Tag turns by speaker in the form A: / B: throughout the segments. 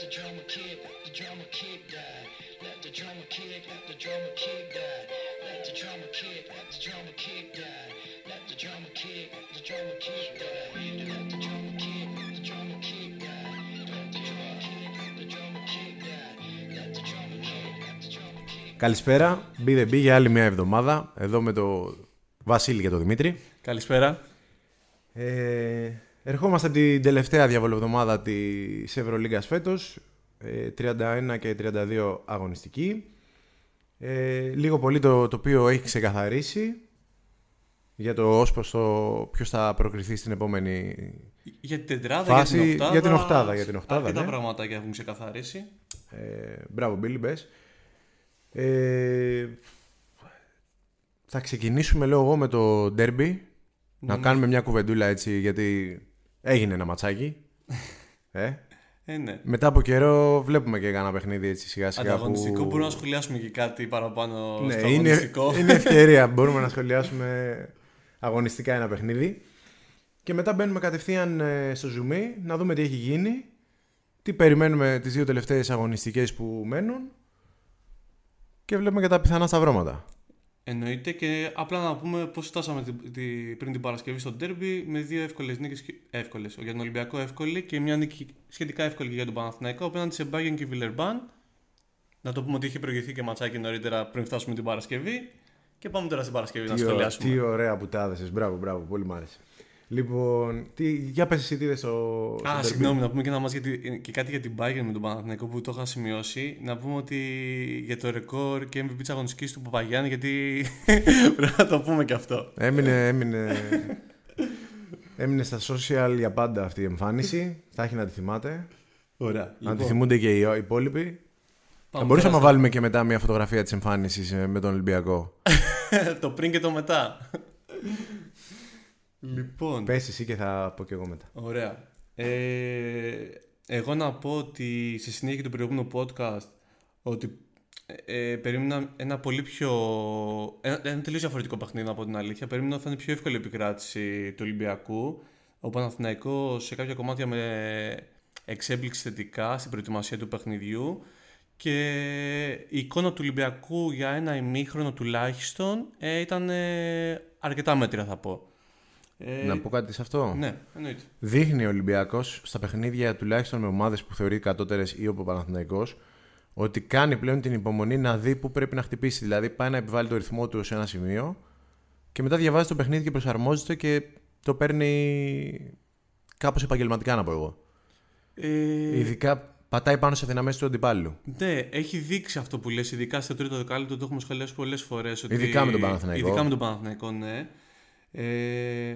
A: the drummer kick, let the drummer kick die. Let the drummer kick, let the drummer kick die. Let the drummer kick, let the drummer kick die. Let the drummer kick, let the drummer kick die. Let the drummer kick, let the drummer kick die. Let the drummer kick, let the drummer kick die. Let the drummer kick, let the drummer kick.
B: Καλησπέρα. Be the Bee για άλλη μια εβδομάδα. Εδώ με το Βασίλη και τον Δημήτρη.
C: Καλησπέρα.
B: Ε, ερχόμαστε από την τελευταία διαβολοβδομάδα της Ευρωλίγκας φέτος. Ε, 31 και 32 αγωνιστική. Ε, λίγο πολύ το τοπίο έχει ξεκαθαρίσει για το ως προς το ποιος θα προκριθεί στην επόμενη
C: Για την τετράδα,
B: Φάση-
C: για την οκτάδα.
B: για την οκτάδα, για την οκτάδα,
C: Αρκετά
B: ναι.
C: πραγματάκια έχουν ξεκαθαρίσει.
B: Ε, μπράβο, Μπίλι, μπες. Ε, θα ξεκινήσουμε, λέω εγώ, με το derby. Να κάνουμε μια κουβεντούλα έτσι, γιατί έγινε ένα ματσάκι. ε,
C: Ε, ναι.
B: μετά από καιρό βλέπουμε και κάνα παιχνίδι έτσι σιγά σιγά.
C: Ανταγωνιστικό,
B: που...
C: μπορούμε να σχολιάσουμε και κάτι παραπάνω
B: ναι,
C: στο
B: είναι,
C: αγωνιστικό.
B: είναι ευκαιρία. Μπορούμε να σχολιάσουμε αγωνιστικά ένα παιχνίδι. Και μετά μπαίνουμε κατευθείαν ε, στο zoom να δούμε τι έχει γίνει. Τι περιμένουμε τις δύο τελευταίες αγωνιστικές που μένουν. Και βλέπουμε και τα πιθανά σταυρώματα.
C: Εννοείται και απλά να πούμε πώς φτάσαμε την- τη- πριν την Παρασκευή στο Derby με δύο εύκολες νίκες. Εύκολες. Για τον Ολυμπιακό εύκολη και μια νίκη σχετικά εύκολη και για τον Παναθηναϊκό απέναντι σε Bayern και Βιλερμπάν. Να το πούμε ότι είχε προηγηθεί και ματσάκι νωρίτερα πριν φτάσουμε την Παρασκευή. Και πάμε τώρα στην Παρασκευή να
B: Τι, ω-
C: σχολιάσουμε.
B: τι ωραία που τα έδεσες. Μπράβο, μπράβο. Πολύ μ' άρεσε. Λοιπόν, τι, για πες εσύ τι είδες στο, στο
C: Α,
B: derby.
C: συγγνώμη, να πούμε και, ένα μας για τη- και κάτι για την Bayern με τον Παναθηναϊκό που το είχα σημειώσει. Να πούμε ότι για το ρεκόρ και MVP της αγωνιστικής του Παπαγιάννη, γιατί πρέπει να το πούμε και αυτό.
B: Έμεινε, έμεινε, έμεινε στα social για πάντα αυτή η εμφάνιση. Θα έχει να τη θυμάται.
C: Ωραία.
B: Να τη θυμούνται και οι υπόλοιποι. Θα
C: πάμε
B: μπορούσαμε να
C: τώρα
B: βάλουμε και μετά μια φωτογραφία της εμφάνισης ε, με τον Ολυμπιακό.
C: στα- το πριν και το μετά. Λοιπόν,
B: Πες εσύ και θα πω και εγώ μετά.
C: ωραία. Ε, εγώ να πω ότι στη συνέχεια του προηγούμενου podcast ότι ε, περίμενα ένα πολύ πιο. Ένα, ένα τελείως διαφορετικό παιχνίδι, να πω την αλήθεια. Περίμενα ότι θα είναι πιο εύκολη η επικράτηση του Ολυμπιακού. Ο Παναθηναϊκός σε κάποια κομμάτια με εξέπληξη θετικά στην προετοιμασία του παιχνιδιού. Και η εικόνα του Ολυμπιακού για ένα ημίχρονο τουλάχιστον ε, ήταν ε, αρκετά μέτρια, θα πω. Ε,
B: Να πω κάτι σε αυτό;
C: Ναι, εννοείται.
B: Δείχνει ο Ολυμπιακός στα παιχνίδια τουλάχιστον με ομάδες που θεωρεί κατώτερες ή ο Παναθηναϊκός ότι κάνει πλέον την υπομονή να δει πού πρέπει να χτυπήσει. Δηλαδή πάει να επιβάλλει το ρυθμό του σε ένα σημείο και μετά διαβάζει το παιχνίδι και προσαρμόζεται και το παίρνει κάπως επαγγελματικά να πω εγώ.
C: Ε,
B: Ειδικά πατάει πάνω σε δυναμίε του αντιπάλου.
C: Ναι, έχει δείξει αυτό που λες, ειδικά στο τρίτο δεκάλεπτο το έχουμε σχολιάσει πολλές φορές. Ότι...
B: Ειδικά με τον Παναθηναϊκό.
C: Ειδικά με τον Παναθηναϊκό, ναι. Ε,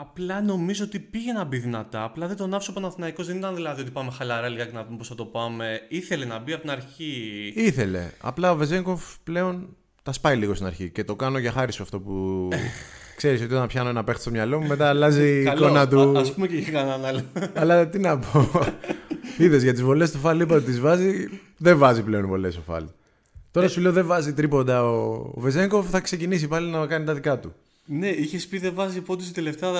C: απλά νομίζω ότι πήγε να μπει δυνατά. Απλά δεν τον άφησε ο Παναθηναϊκός. Δεν ήταν δηλαδή ότι πάμε χαλαρά λιγάκι να πούμε πώς θα το πάμε. Ήθελε να μπει από την αρχή.
B: Ήθελε. Απλά ο Βεζέγκοφ πλέον τα σπάει λίγο στην αρχή. Και το κάνω για χάρη σου αυτό που. Ξέρεις ότι όταν πιάνω ένα παίχτη στο μυαλό μου, μετά αλλάζει η
C: Καλό,
B: εικόνα του.
C: Α ας πούμε και για κανέναν άλλο.
B: Αλλά τι να πω. Είδες για τις βολές του Φαλ είπα ότι τις βάζει. Δεν βάζει πλέον βολές ο Φαλ. Τώρα σου λέω δεν βάζει τρίποντα ο, ο Βεζέγκοφ, θα ξεκινήσει πάλι να κάνει τα δικά του.
C: Ναι, είχες πει δεν βάζει πόντους την τελευταία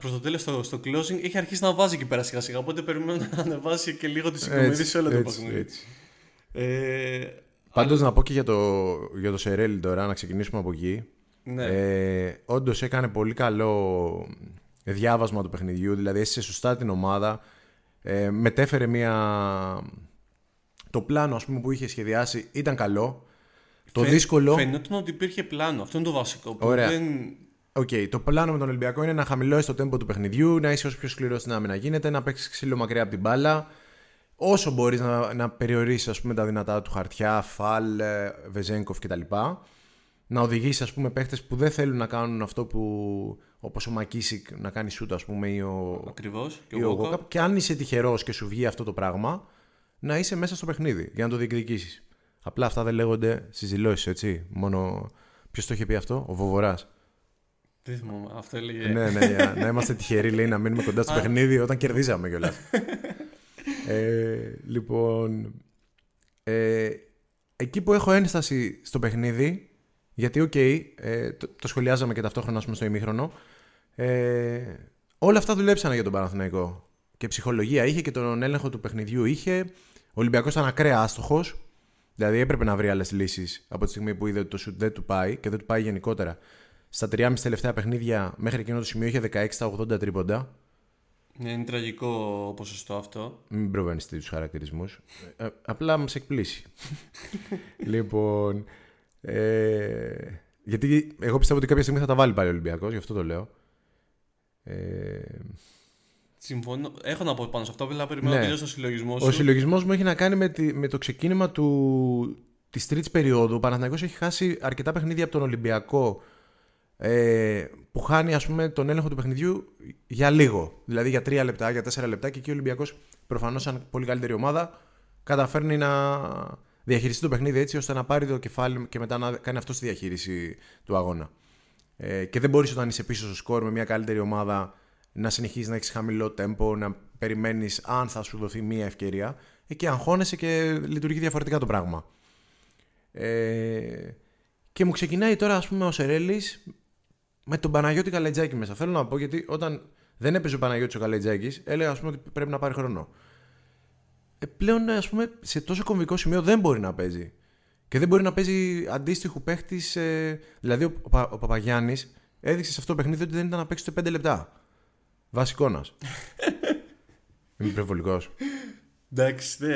C: προς το τέλος στο, στο closing. Έχει αρχίσει να βάζει εκεί πέρα σιγά σιγά. Οπότε περιμένω να ανεβάσει και λίγο τη συγκομιδή σε όλο το
B: έτσι,
C: παιχνίδι.
B: έτσι.
C: Ε,
B: Πάντως να πω και για το, για το Σερέλι τώρα, να ξεκινήσουμε από εκεί.
C: ναι.
B: Ε, Όντως έκανε πολύ καλό διάβασμα του παιχνιδιού, δηλαδή έστησε σωστά την ομάδα. Ε, μετέφερε μια. Το πλάνο ας πούμε, που είχε σχεδιάσει ήταν καλό. Το
C: Φαι-
B: δύσκολο.
C: Φαινόταν ότι υπήρχε πλάνο. Αυτό είναι το βασικό. Που
B: Ωραία.
C: Δεν...
B: Οκ, το πλάνο με τον Ολυμπιακό είναι να χαμηλώσεις το τέμπο του παιχνιδιού, να είσαι όσο πιο σκληρός στην άμυνα γίνεται, να παίξεις ξύλο μακριά από την μπάλα. Όσο μπορείς να, να περιορίσεις ας πούμε, τα δυνατά του χαρτιά, Φαλ, ε, Βεζένκοφ κτλ. Να οδηγήσει ας πούμε παίχτες που δεν θέλουν να κάνουν αυτό που. όπως ο Μακίσικ να κάνει σούτ, ας πούμε, ή ο,
C: Ακριβώς. Και
B: ή
C: ο
B: ο
C: Walkup.
B: Walkup. Και αν είσαι τυχερός και σου βγει αυτό το πράγμα, να είσαι μέσα στο παιχνίδι για να το διεκδικήσεις. Απλά αυτά δεν λέγονται στις δηλώσεις, έτσι. Μόνο. Ποιος το είχε πει αυτό, ο Βοβοράς.
C: Δεν θυμάμαι. Αυτό έλεγε.
B: ναι, ναι, για να είμαστε τυχεροί, λέει, να μείνουμε κοντά στο
C: Α.
B: παιχνίδι όταν κερδίζαμε κιόλας. ε, λοιπόν. Ε, εκεί που έχω ένσταση στο παιχνίδι, γιατί, οκ, ε, το, το σχολιάζαμε και ταυτόχρονα ας πούμε, στο ημίχρονο, ε, όλα αυτά δουλέψανε για τον Παναθηναϊκό. Και ψυχολογία είχε και τον έλεγχο του παιχνιδιού είχε. Ο Ολυμπιακός ήταν ακραία άστοχος. Δηλαδή έπρεπε να βρει άλλες λύσεις από τη στιγμή που είδε ότι το σουτ δεν του πάει και δεν του πάει γενικότερα. Στα 3,5 τελευταία παιχνίδια μέχρι εκείνο το σημείο είχε 16 στα 80 τρίποντα.
C: Ναι, είναι τραγικό ποσοστό αυτό.
B: Μην προβαίνει τους χαρακτηρισμούς. Ε, απλά μας εκπλήσει. λοιπόν. Ε, γιατί εγώ πιστεύω ότι κάποια στιγμή θα τα βάλει πάλι ο Ολυμπιακός, γι' αυτό το λέω. Ε,
C: Συμφωνώ. Έχω να πω πάνω σε αυτό, αλλά περιμένω
B: Ναι.
C: να τελειώσει το συλλογισμός σου.
B: ο συλλογισμός μου έχει να κάνει με, τη- με το ξεκίνημα του, της τρίτης περίοδου. Ο Παναθηναϊκός έχει χάσει αρκετά παιχνίδια από τον Ολυμπιακό ε, που χάνει ας πούμε, τον έλεγχο του παιχνιδιού για λίγο. Δηλαδή για τρία λεπτά, για τέσσερα λεπτά και εκεί ο Ολυμπιακός προφανώς σαν πολύ καλύτερη ομάδα καταφέρνει να διαχειριστεί το παιχνίδι έτσι ώστε να πάρει το κεφάλι και μετά να κάνει αυτό τη διαχείριση του αγώνα. Ε, και δεν μπορείς όταν είσαι πίσω στο σκορ με μια καλύτερη ομάδα να συνεχίζεις να έχεις χαμηλό τέμπο, να περιμένεις αν θα σου δοθεί μια ευκαιρία. Εκεί αγχώνεσαι και λειτουργεί διαφορετικά το πράγμα. Ε, και μου ξεκινάει τώρα, ας πούμε, ο Σερέλης με τον Παναγιώτη Καλετζάκη μέσα. Θέλω να πω γιατί όταν δεν έπαιζε ο Παναγιώτης ο Καλετζάκης, έλεγα ας πούμε, ότι πρέπει να πάρει χρόνο. Ε, πλέον, ας πούμε, σε τόσο κομβικό σημείο δεν μπορεί να παίζει. Και δεν μπορεί να παίζει αντίστοιχου παίχτης. Ε, δηλαδή, ο, Πα- ο Παπαγιάννης έδειξε σε αυτό το παιχνίδι ότι δεν ήταν να παίξει ούτε 5 λεπτά. Βασικόνας. Είμαι υπερβολικός.
C: Εντάξει, δε,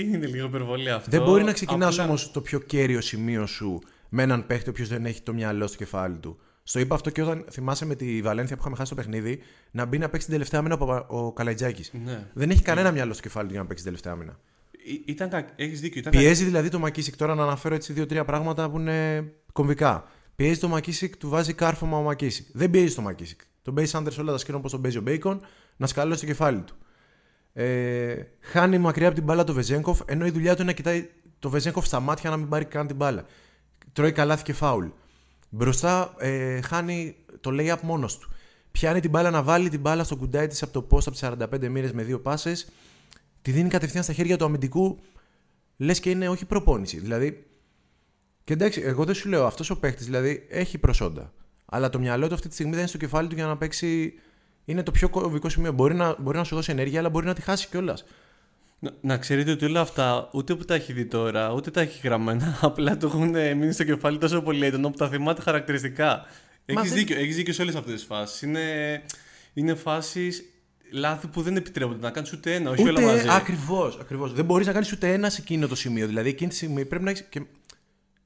C: είναι λίγο υπερβολή αυτό.
B: Δεν μπορεί να ξεκινάς
C: Απλά-
B: όμως το πιο κέριο σημείο σου με έναν παίχτη ο οποίος δεν έχει το μυαλό στο κεφάλι του. Στο είπα αυτό και όταν θυμάσαι με τη Βαλένθια που είχαμε χάσει το παιχνίδι να μπει να παίξει την τελευταία άμυνα ο, Παπα- ο Καλαϊτζάκης.
C: Ναι.
B: Δεν έχει κανένα μυαλό στο κεφάλι του για να παίξει την τελευταία άμυνα.
C: Ή- Ήταν κα... Έχεις δίκιο. Ήταν
B: Πιέζει δηλαδή το Μακίσικ. Τώρα να αναφέρω έτσι δύο-τρία πράγματα που είναι κομβικά. Πιέζει το Μακίσικ, του βάζει κάρφωμα ο Μακίσικ. Δεν πιέζει το Μακίσικ. Τον παίζει under όλα τα screen όπως τον παίζει ο Μπέικον να σκαλώσει το κεφάλι του. Ε, χάνει μακριά από την μπάλα το Βεζένκοφ, ενώ η δουλειά του είναι να κοιτάει το Βεζένκοφ στα μάτια να μην πάρει καν την μπάλα. Τρώει καλάθι και φάουλ. Μπροστά ε, χάνει το lay-up μόνος του. Πιάνει την μπάλα να βάλει την μπάλα στο κουντάι της από το post από τις 45 μοίρες με δύο πάσε. Τη δίνει κατευθείαν στα χέρια του αμυντικού. Λες και είναι όχι προπόνηση. Δηλαδή. Και εντάξει, εγώ δεν σου λέω αυτός ο παίχτης δηλαδή έχει προσόντα. Αλλά το μυαλό του αυτή τη στιγμή δεν είναι στο κεφάλι του για να παίξει. Είναι το πιο κομβικό σημείο. Μπορεί να, μπορεί να σου δώσει ενέργεια, αλλά μπορεί να τη χάσει κιόλας.
C: Να, να ξέρετε ότι όλα αυτά ούτε που τα έχει δει τώρα, ούτε τα έχει γραμμένα. Απλά του έχουν μείνει στο κεφάλι τόσο πολύ έντονο που τα θυμάται χαρακτηριστικά.
B: Μα
C: Έχεις
B: δεν-
C: δίκιο, έχεις δίκιο σε όλες αυτές τις φάσεις. Είναι, είναι φάσεις λάθη που δεν επιτρέπονται να κάνεις ούτε ένα, όχι όλα μαζί.
B: Ούτε ακριβώς. Ακριβώς. Δεν μπορείς να κάνεις ούτε ένα σε εκείνο το σημείο. Δηλαδή, εκείνη τη στιγμή πρέπει να έχεις. Και...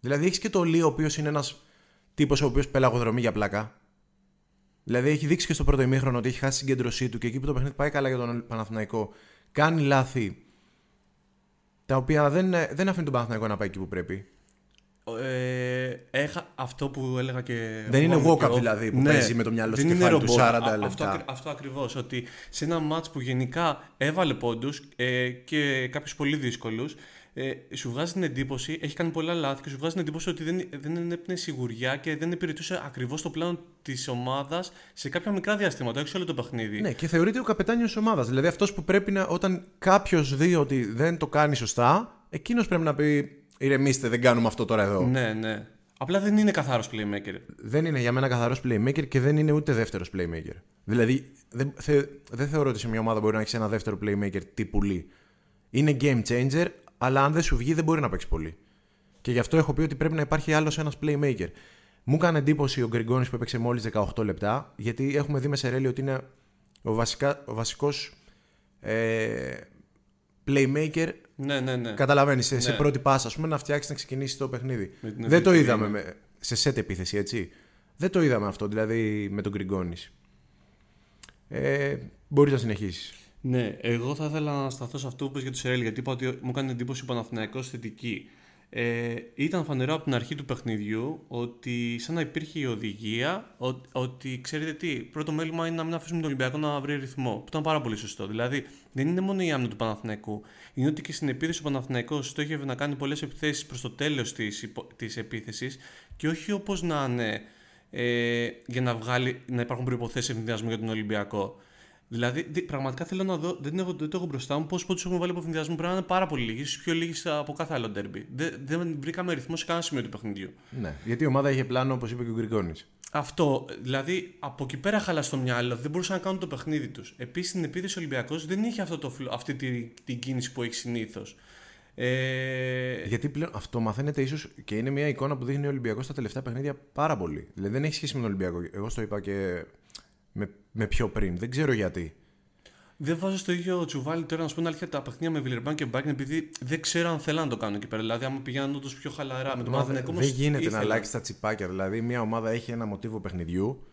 B: Δηλαδή, έχεις και το Λίο, ο οποίος είναι ένας τύπος ο οποίος πελαγοδρομεί για πλάκα. Δηλαδή, έχει δείξει και στο πρώτο ημίχρονο ότι έχει χάσει την συγκέντρωσή του και εκεί που το παιχνίδι πάει καλά για τον Παναθηναϊκό, κάνει λάθη τα οποία δεν, δεν αφήνει τον Παναθηναϊκό να πάει εκεί που πρέπει.
C: Ε, έχα, αυτό που έλεγα και.
B: Δεν είναι
C: φοβάμαι
B: walk-up
C: και off.
B: δηλαδή που παίζει με το μυαλό στο
C: δεν είναι
B: κεφάλι του
C: ρομπότ.
B: 40
C: Α-
B: λεπτά.
C: Αυτό, ακρι- αυτό ακριβώς. Ότι σε ένα μάτς που γενικά έβαλε πόντους ε, και κάποιους πολύ δύσκολους, ε, σου βγάζει την εντύπωση, έχει κάνει πολλά λάθη και σου βγάζει την εντύπωση ότι δεν, δεν ενέπνεε σιγουριά και δεν υπηρετούσε ακριβώς το πλάνο της ομάδας σε κάποια μικρά διαστήματα, όχι σε όλο το παιχνίδι.
B: Ναι, και θεωρείται ο καπετάνιος τη ομάδας. Δηλαδή αυτός που πρέπει να. Όταν κάποιος δει ότι δεν το κάνει σωστά, εκείνος πρέπει να πει: Ηρεμήστε, δεν κάνουμε αυτό τώρα εδώ.
C: ναι. ναι. Απλά δεν είναι καθάρο playmaker.
B: Δεν είναι για μένα καθαρός playmaker και δεν είναι ούτε δεύτερος playmaker. Δηλαδή, δεν, θε, δεν θεωρώ ότι σε μια ομάδα μπορεί να έχεις ένα δεύτερο playmaker τύπου Lee. Είναι game changer, αλλά αν δεν σου βγει δεν μπορεί να παίξει πολύ. Και γι' αυτό έχω πει ότι πρέπει να υπάρχει άλλος ένας playmaker. Μου έκανε εντύπωση ο Γκριγκόνης που έπαιξε μόλις 18 λεπτά, γιατί έχουμε δει με Σερέλη ότι είναι ο, βασικά, ο βασικός ε, playmaker.
C: Ναι, ναι, ναι.
B: Καταλαβαίνεις, σε, σε
C: Ναι.
B: πρώτη πάσα, ας πούμε, να φτιάξεις να ξεκινήσεις το παιχνίδι.
C: Με την
B: Δεν το
C: ευκαιρία.
B: είδαμε με, σε set επίθεση, έτσι. Δεν το είδαμε αυτό, δηλαδή με τον Γκριγκόνης. Ε, Μπορείς να συνεχίσεις.
C: Ναι, εγώ θα ήθελα να σταθώ σε αυτό που είπες για το Σερέλ, γιατί είπα ότι μου έκανε εντύπωση ο Παναθηναϊκός θετική. Ε, ήταν φανερό από την αρχή του παιχνιδιού ότι σαν να υπήρχε η οδηγία ο- ότι ξέρετε τι, πρώτο μέλημα είναι να μην αφήσουμε τον Ολυμπιακό να βρει ρυθμό. Που ήταν πάρα πολύ σωστό. Δηλαδή δεν είναι μόνο η άμυνα του Παναθηναϊκού. Είναι ότι και στην επίθεση ο Παναθηναϊκός στόχευε να κάνει πολλές επιθέσεις προς το τέλος της της επίθεσης και όχι όπως να είναι ε, για να, βγάλει, να υπάρχουν προποθέσει ευνηδιασμού για τον Ολυμπιακό. Δηλαδή, δι- πραγματικά θέλω να δω, δεν, έχω, δεν το έχω μπροστά μου, πόσους πόντους έχουμε βάλει από ευνηδιασμού. Πρέπει να είναι πάρα πολύ λίγοι, ίσω πιο λίγοι στα- από κάθε άλλο ντέρμπι. Δεν, δεν βρήκαμε ρυθμό σε κανένα σημείο του παιχνιδιού.
B: Ναι, γιατί η ομάδα είχε πλάνο, όπως είπε και ο Γκριγκόνης.
C: Αυτό, δηλαδή από εκεί πέρα χαλά στο μυαλό, δεν μπορούσαν να κάνουν το παιχνίδι τους. Επίσης στην επίθεση ο Ολυμπιακός δεν είχε αυτό το, φλο- αυτή τη, την κίνηση που έχει συνήθως. Ε,
B: Γιατί πλέον αυτό μαθαίνεται ίσως και είναι μια εικόνα που δείχνει ο Ολυμπιακός στα τελευταία παιχνίδια πάρα πολύ. Δηλαδή δεν έχει σχέση με τον Ολυμπιακό. Εγώ στο είπα και με, με πιο πριν. Δεν ξέρω γιατί.
C: δεν βάζω στο ίδιο τσουβάλι τώρα να σου πω την αλήθεια τα παιχνίδια με Βιλερμπάν και Μπάγκεν επειδή δεν ξέρω αν θέλαν να το κάνουν εκεί πέρα. Δηλαδή, άμα πηγαίνουν όντως πιο χαλαρά με το
B: Μα δεν
C: Παναθηναϊκό.
B: δεν
C: όμως
B: γίνεται να
C: ήθελαν.
B: αλλάξει τα τσιπάκια. Δηλαδή μια ομάδα έχει ένα μοτίβο παιχνιδιού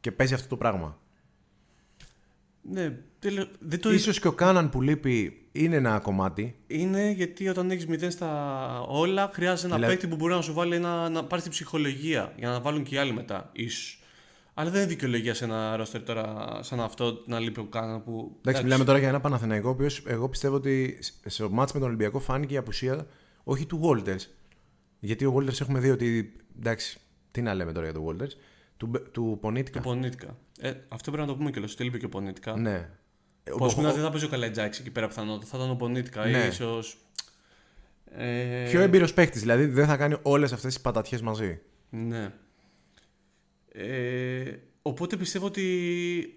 B: και παίζει αυτό το πράγμα.
C: Ναι, τέλο- δεν το
B: Ίσως και ο Κάναν που λείπει είναι ένα κομμάτι.
C: Είναι γιατί όταν έχεις 0 στα όλα, χρειάζεται ένα
B: Δηλαδή-
C: παίκτη που μπορεί να σου βάλει ένα, να πάρεις την ψυχολογία για να βάλουν και οι άλλοι μετά, ίσως. Αλλά δεν είναι δικαιολογία σε ένα ρόστερ τώρα σαν αυτό να λείπει ο Κάνα που.
B: Εντάξει, μιλάμε τώρα για ένα Παναθηναϊκό, ο οποίος εγώ πιστεύω ότι στο μάτς με τον Ολυμπιακό φάνηκε η απουσία όχι του Walters. Γιατί ο Walters έχουμε δει ότι. Εντάξει, τι να λέμε τώρα για τον Walters. Του, Μπε- του Πονίτικα.
C: Και Πονίτικα. Ε, αυτό πρέπει να το πούμε κιόλας. Ότι λείπει και ο Πονίτικα.
B: Ναι.
C: Πώ
B: Ο-
C: πούμε δεν θα παίζει ο Καλατζάκη εκεί πέρα πιθανότητα. Θα ήταν ο Πονίτικα
B: Ναι.
C: ή ίσως. Ε,
B: Πιο έμπειρος παίκτης, δηλαδή δεν θα κάνει όλες αυτές τις πατατιές μαζί.
C: Ναι. Ε, οπότε πιστεύω ότι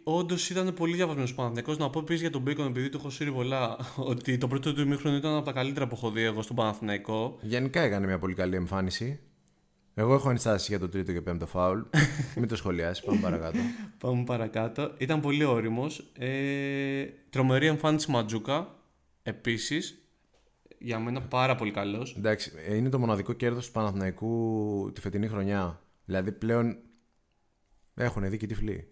C: όντως ήταν πολύ διαβασμένος ο Παναθηναϊκός. Να πω επίσης για τον Μπέικον, επειδή το έχω σύρει πολλά, ότι το πρώτο του ημίχρονο ήταν από τα καλύτερα που έχω δει εγώ στον Παναθηναϊκό.
B: Γενικά έκανε μια πολύ καλή εμφάνιση. Εγώ έχω ενστάσει για το τρίτο και πέμπτο φάουλ. Μην το σχολιάσεις, πάμε παρακάτω.
C: Πάμε παρακάτω. Ήταν πολύ όριμος. Ε, τρομερή εμφάνιση Ματζούκα. Επίσης. Για μένα πάρα πολύ καλός.
B: Εντάξει, ε, είναι το μοναδικό κέρδος του Παναθηναϊκού τη φετινή χρονιά. Δηλαδή πλέον έχουν δει και τυφλοί.